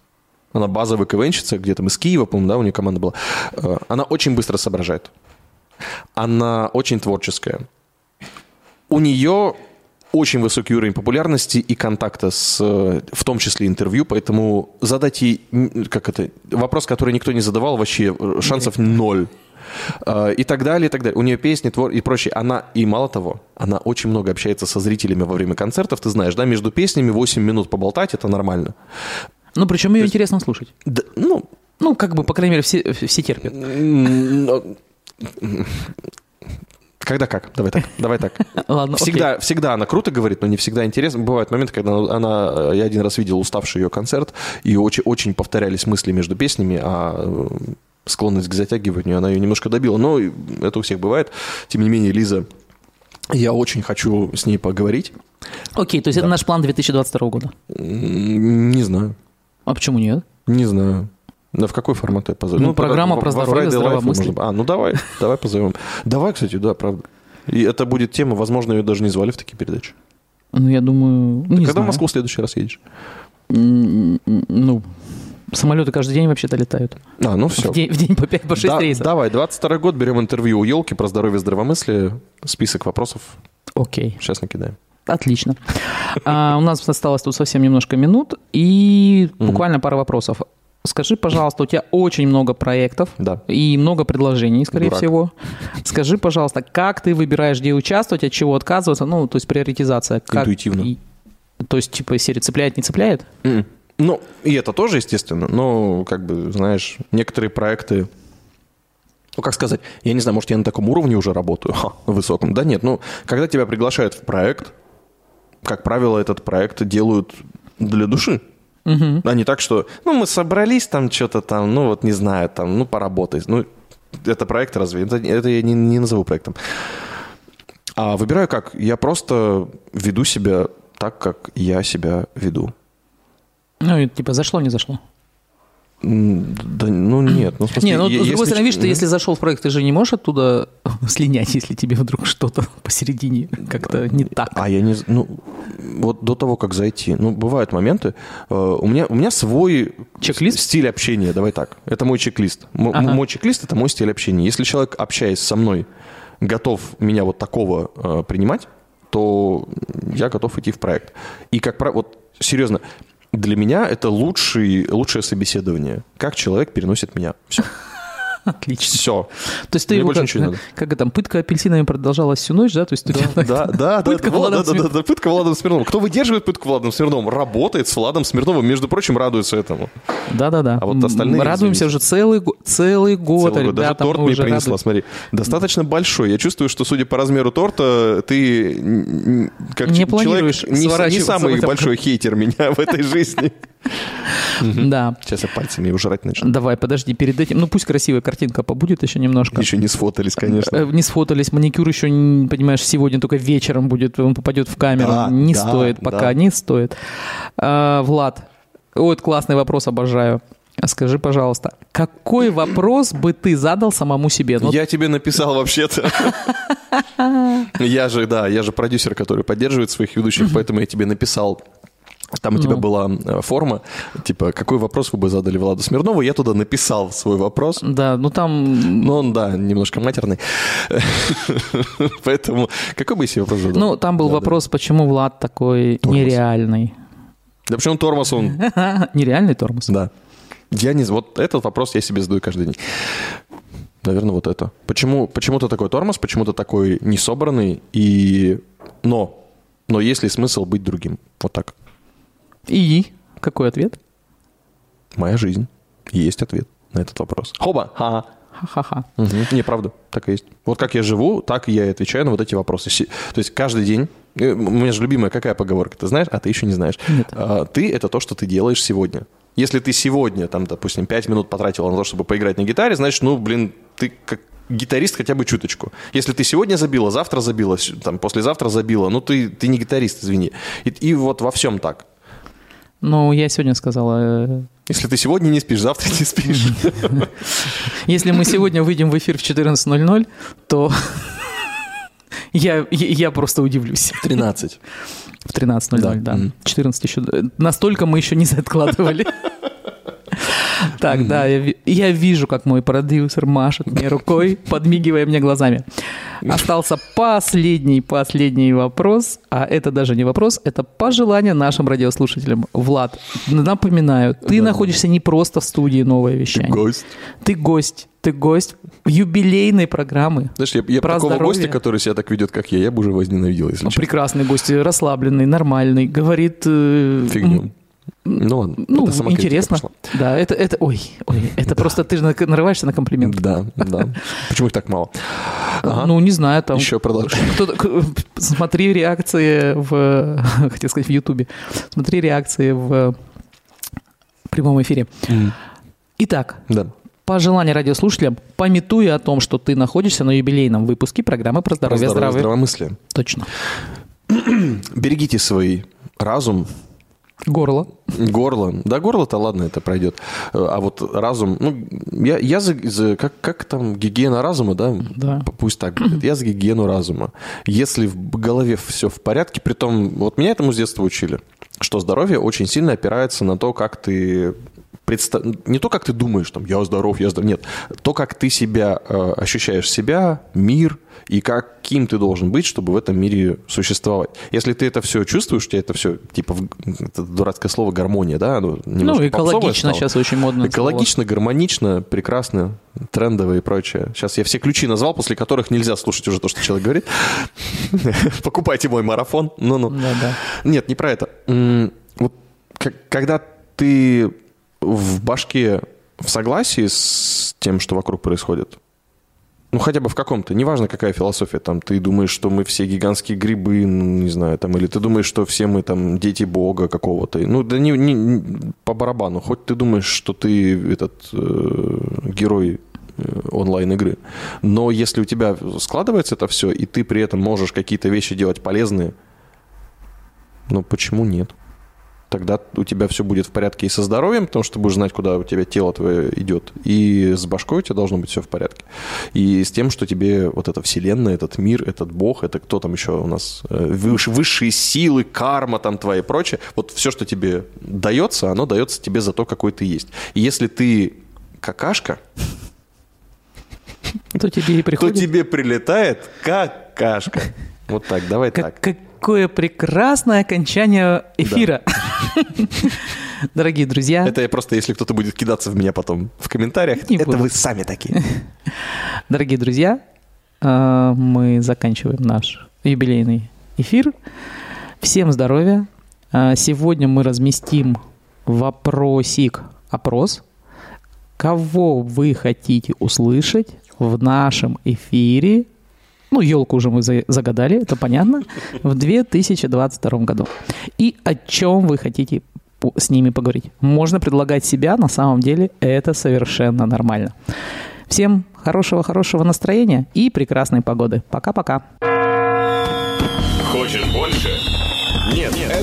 S3: Она базовая КВНщица, где-то из Киева, по-моему, да, у нее команда была. Э, Она очень быстро соображает. Она очень творческая. У нее очень высокий уровень популярности и контакта с, э, в том числе интервью, поэтому задать ей, как это, вопрос, который никто не задавал, вообще э, шансов ноль. И так далее, и так далее. У нее песни, твор и прочее. Она, и мало того, она очень много общается со зрителями во время концертов. Ты знаешь, да, между песнями 8 минут поболтать, это нормально.
S2: Ну, причем ее интересно слушать.
S3: Да, ну,
S2: Ну, как бы, по крайней мере, все, все терпят.
S3: но- когда как? Давай так, давай так.
S2: Ладно, окей.
S3: Всегда, всегда она круто говорит, но не всегда интересно. Бывают моменты, когда она, она- я один раз видел уставший ее концерт, и очень, очень повторялись мысли между песнями, а э, склонность к затягиванию, она ее немножко добила. Но это у всех бывает. Тем не менее, Лиза, я очень хочу с ней поговорить.
S2: Окей, то есть это наш план 2022 года.
S3: Не знаю,
S2: А почему нет?
S3: не знаю. Да в какой формат я позову?
S2: Ну, программа
S3: во-
S2: про
S3: во
S2: здоровье, здравомыслие.
S3: А, ну давай, давай позовем. Давай, кстати, да, правда. И это будет тема, возможно, ее даже не звали в такие передачи.
S2: Ну, я думаю... Ну, не
S3: Когда
S2: знаю.
S3: в Москву в следующий раз едешь?
S2: Ну, Самолеты каждый день вообще-то летают.
S3: А, ну все.
S2: В день, в день по 5 по 6
S3: Да,
S2: рейсов.
S3: давай, 22 год, берем интервью у Елки про здоровье и здравомыслие. Список вопросов
S2: Окей.
S3: сейчас накидаем.
S2: Отлично. А, у нас осталось тут совсем немножко минут, и буквально пара вопросов. Скажи, пожалуйста, у тебя очень много проектов
S3: Да.
S2: и много предложений, скорее
S3: Дурак.
S2: всего. Скажи, пожалуйста, как ты выбираешь, где участвовать, от чего отказываться? Ну, то есть приоритизация. Как-
S3: Интуитивно.
S2: и- то есть, типа, серия цепляет, не цепляет?
S3: М. Ну, и это тоже, естественно, но, как бы, знаешь, некоторые проекты, ну, как сказать, я не знаю, может, я на таком уровне уже работаю, ха, высоком. Да нет, ну, когда тебя приглашают в проект, как правило, этот проект делают для души. А не так, что, ну, мы собрались там что-то там, ну, вот не знаю, там, ну, поработай. Ну, это проект разве? Это, это я не, не назову проектом. А выбираю как? Я просто веду себя так, как я себя веду.
S2: Ну, и, типа, зашло, не зашло?
S3: Да, ну нет. Ну, в смысле,
S2: Не, ну, с другой стороны, видишь, ты если зашел в проект, ты же не можешь оттуда слинять, если тебе вдруг что-то посередине как-то не так.
S3: А я не... Ну, вот до того, как зайти. Ну, бывают моменты. э, У меня, у меня свой...
S2: Чек-лист?
S3: Стиль общения, давай так. Это мой чек-лист. М-
S2: Ага.
S3: Мой чек-лист – это мой стиль общения. Если человек, общаясь со мной, готов меня вот такого э, принимать, то я готов идти в проект. И как правило, вот серьезно, для меня это лучший, лучшее собеседование. Как человек переносит меня. Все.
S2: Отлично.
S3: Все.
S2: То есть ты
S3: Мне
S2: его
S3: больше
S2: как,
S3: ничего не надо.
S2: как там, пытка апельсинами продолжалась всю ночь, да? То есть у тебя
S3: Да, да, да,
S2: Пытка
S3: да,
S2: Владом
S3: да, да,
S2: Смирновым.
S3: да, пытка Владом Смирновым. Кто выдерживает пытку Владом Смирновым, работает с Владом Смирновым, между прочим, радуется этому.
S2: Да-да-да.
S3: А вот остальные,
S2: Мы радуемся
S3: извините.
S2: уже целый, целый год.
S3: Целый год. Даже торт мне принесла,
S2: радуемся.
S3: смотри. Достаточно большой. Я чувствую, что, судя по размеру торта, ты как
S2: Не
S3: человек не, не самый большой хейтер меня в этой жизни.
S2: Да.
S3: Сейчас я пальцами его жрать начну.
S2: Давай, подожди, перед этим, ну пусть красивая картинка побудет еще немножко.
S3: Еще не сфотались,
S2: Э,
S3: конечно.
S2: Не сфотались, маникюр еще, понимаешь, сегодня только вечером будет, он попадет в камеру.
S3: Да,
S2: не стоит пока, не стоит. А, Влад, вот классный вопрос, обожаю. Скажи, пожалуйста, какой вопрос бы ты задал самому себе? Ну,
S3: Я тебе написал вообще-то. Я же, да, я же продюсер, который поддерживает своих ведущих, поэтому я тебе написал. Там у тебя
S2: Ну.
S3: была э, форма, типа, какой вопрос вы бы задали Владу Смирнову? Я туда написал свой вопрос.
S2: Да, ну там
S3: Но он, да, немножко матерный. Поэтому какой бы я себе вопрос задал?
S2: Ну, там был
S3: Да, да.
S2: вопрос, почему Влад такой
S3: Тормоз.
S2: нереальный.
S3: Да почему он тормоз он?
S2: Нереальный тормоз.
S3: Да. Я не... Вот этот вопрос я себе задаю каждый день. Наверное, вот это. Почему, почему ты такой тормоз, почему ты такой несобранный, и... Но, но есть ли смысл быть другим? Вот так.
S2: И какой ответ?
S3: Моя жизнь. Есть ответ на этот вопрос. Хоба! Ха!
S2: Ха-ха-ха.
S3: Мгм. Не, правда, так и есть. Вот как я живу, так я и отвечаю на вот эти вопросы. То есть каждый день... э, У меня же любимая какая поговорка, ты знаешь, а ты еще не знаешь.
S2: Нет.
S3: А, Ты — это то, что ты делаешь сегодня. Если ты сегодня, там, допустим, 5 минут потратила на то, чтобы поиграть на гитаре, значит, ну, блин, ты как гитарист хотя бы чуточку. Если ты сегодня забила, завтра забила, там, послезавтра забила, ну, ты, ты не гитарист, извини. И, и вот во всем так.
S2: Ну, я сегодня сказала, э,
S3: Если ты сегодня не спишь, завтра не спишь.
S2: если мы сегодня выйдем в эфир в 14.00, то я, я просто удивлюсь.
S3: 13.
S2: В 13.00,
S3: Да.
S2: да.
S3: Мгм.
S2: 14 еще. Настолько мы еще не откладывали. Так, да, я, ви- я вижу, как мой продюсер машет мне рукой, подмигивая мне глазами. Остался последний, последний вопрос, а это даже не вопрос, это пожелание нашим радиослушателям. Влад, напоминаю, ты находишься не просто в студии «Новое вещание».
S3: Гость.
S2: Ты гость, ты гость юбилейной программы.
S3: Знаешь, я, я
S2: Про
S3: такого
S2: здоровье.
S3: гостя, который себя так ведет, как я, я бы уже возненавидел, если честно.
S2: Прекрасный гость, расслабленный, нормальный, говорит... э,
S3: Фигню. Ну ладно,
S2: Ну,
S3: это
S2: интересно. Да, это, это, ой, ой, это просто ты же на- нарываешься на комплимент.
S3: Да, да. Почему их так мало? Ага.
S2: Ну, не знаю, там...
S3: Еще
S2: к- смотри реакции в... Хотел сказать, в Ютубе. Смотри реакции в прямом эфире. Итак,
S3: Да.
S2: пожелание радиослушателям, пометуя о том, что ты находишься на юбилейном выпуске программы про
S3: Про
S2: здоровье,
S3: здоровье,
S2: здравие.
S3: здравомыслие.
S2: Точно.
S3: Берегите свой разум,
S2: Горло.
S3: горло. Да, горло-то ладно, это пройдет. А вот разум, ну, я, я за, за- как, как там, гигиена разума, да?
S2: Да.
S3: Пусть так будет. Я за гигиену разума. Если в голове все в порядке, притом, вот меня этому с детства учили, что здоровье очень сильно опирается на то, как ты представ... не то, как ты думаешь, там, я здоров, я здоров, нет, то, как ты себя э, ощущаешь себя, мир, и каким ты должен быть, чтобы в этом мире существовать. Если ты это все чувствуешь, у тебя это все, типа, это дурацкое слово гармония, да? Оно
S2: ну, экологично сейчас очень модно.
S3: Экологично, слово. гармонично, прекрасно, трендово и прочее. Сейчас я все ключи назвал, после которых нельзя слушать уже то, что человек говорит. Покупайте мой марафон. Ну-ну. Нет, не про это. Вот когда ты в башке в согласии с тем, что вокруг происходит, ну, хотя бы в каком-то, неважно, какая философия, там, ты думаешь, что мы все гигантские грибы, ну, не знаю, там, или ты думаешь, что все мы, там, дети Бога какого-то, ну, да не, не по барабану, хоть ты думаешь, что ты этот э, герой э, онлайн-игры. Но если у тебя складывается это все, и ты при этом можешь какие-то вещи делать полезные, ну, почему нет? Тогда у тебя все будет в порядке и со здоровьем, потому что ты будешь знать, куда у тебя тело твое идет, и с башкой у тебя должно быть все в порядке. И с тем, что тебе вот эта вселенная, этот мир, этот бог, это кто там еще у нас, э, выш, высшие силы, карма там твоя и прочее, вот все, что тебе дается, оно дается тебе за то, какой ты есть. И если ты какашка,
S2: то тебе и приходит.
S3: То тебе прилетает какашка. Вот так, давай так.
S2: Какое прекрасное окончание эфира. Дорогие друзья.
S3: Это я просто, если кто-то будет кидаться в меня потом в комментариях, Не это буду. вы сами такие.
S2: Дорогие друзья, э, мы заканчиваем наш юбилейный эфир. Всем здоровья. Э, сегодня мы разместим вопросик, опрос. Кого вы хотите услышать в нашем эфире ну, елку уже мы загадали, это понятно, в 2022 году. И о чем вы хотите с ними поговорить. Можно предлагать себя, на самом деле это совершенно нормально. Всем хорошего-хорошего настроения и прекрасной погоды. Пока-пока.
S4: Хочешь больше? Нет,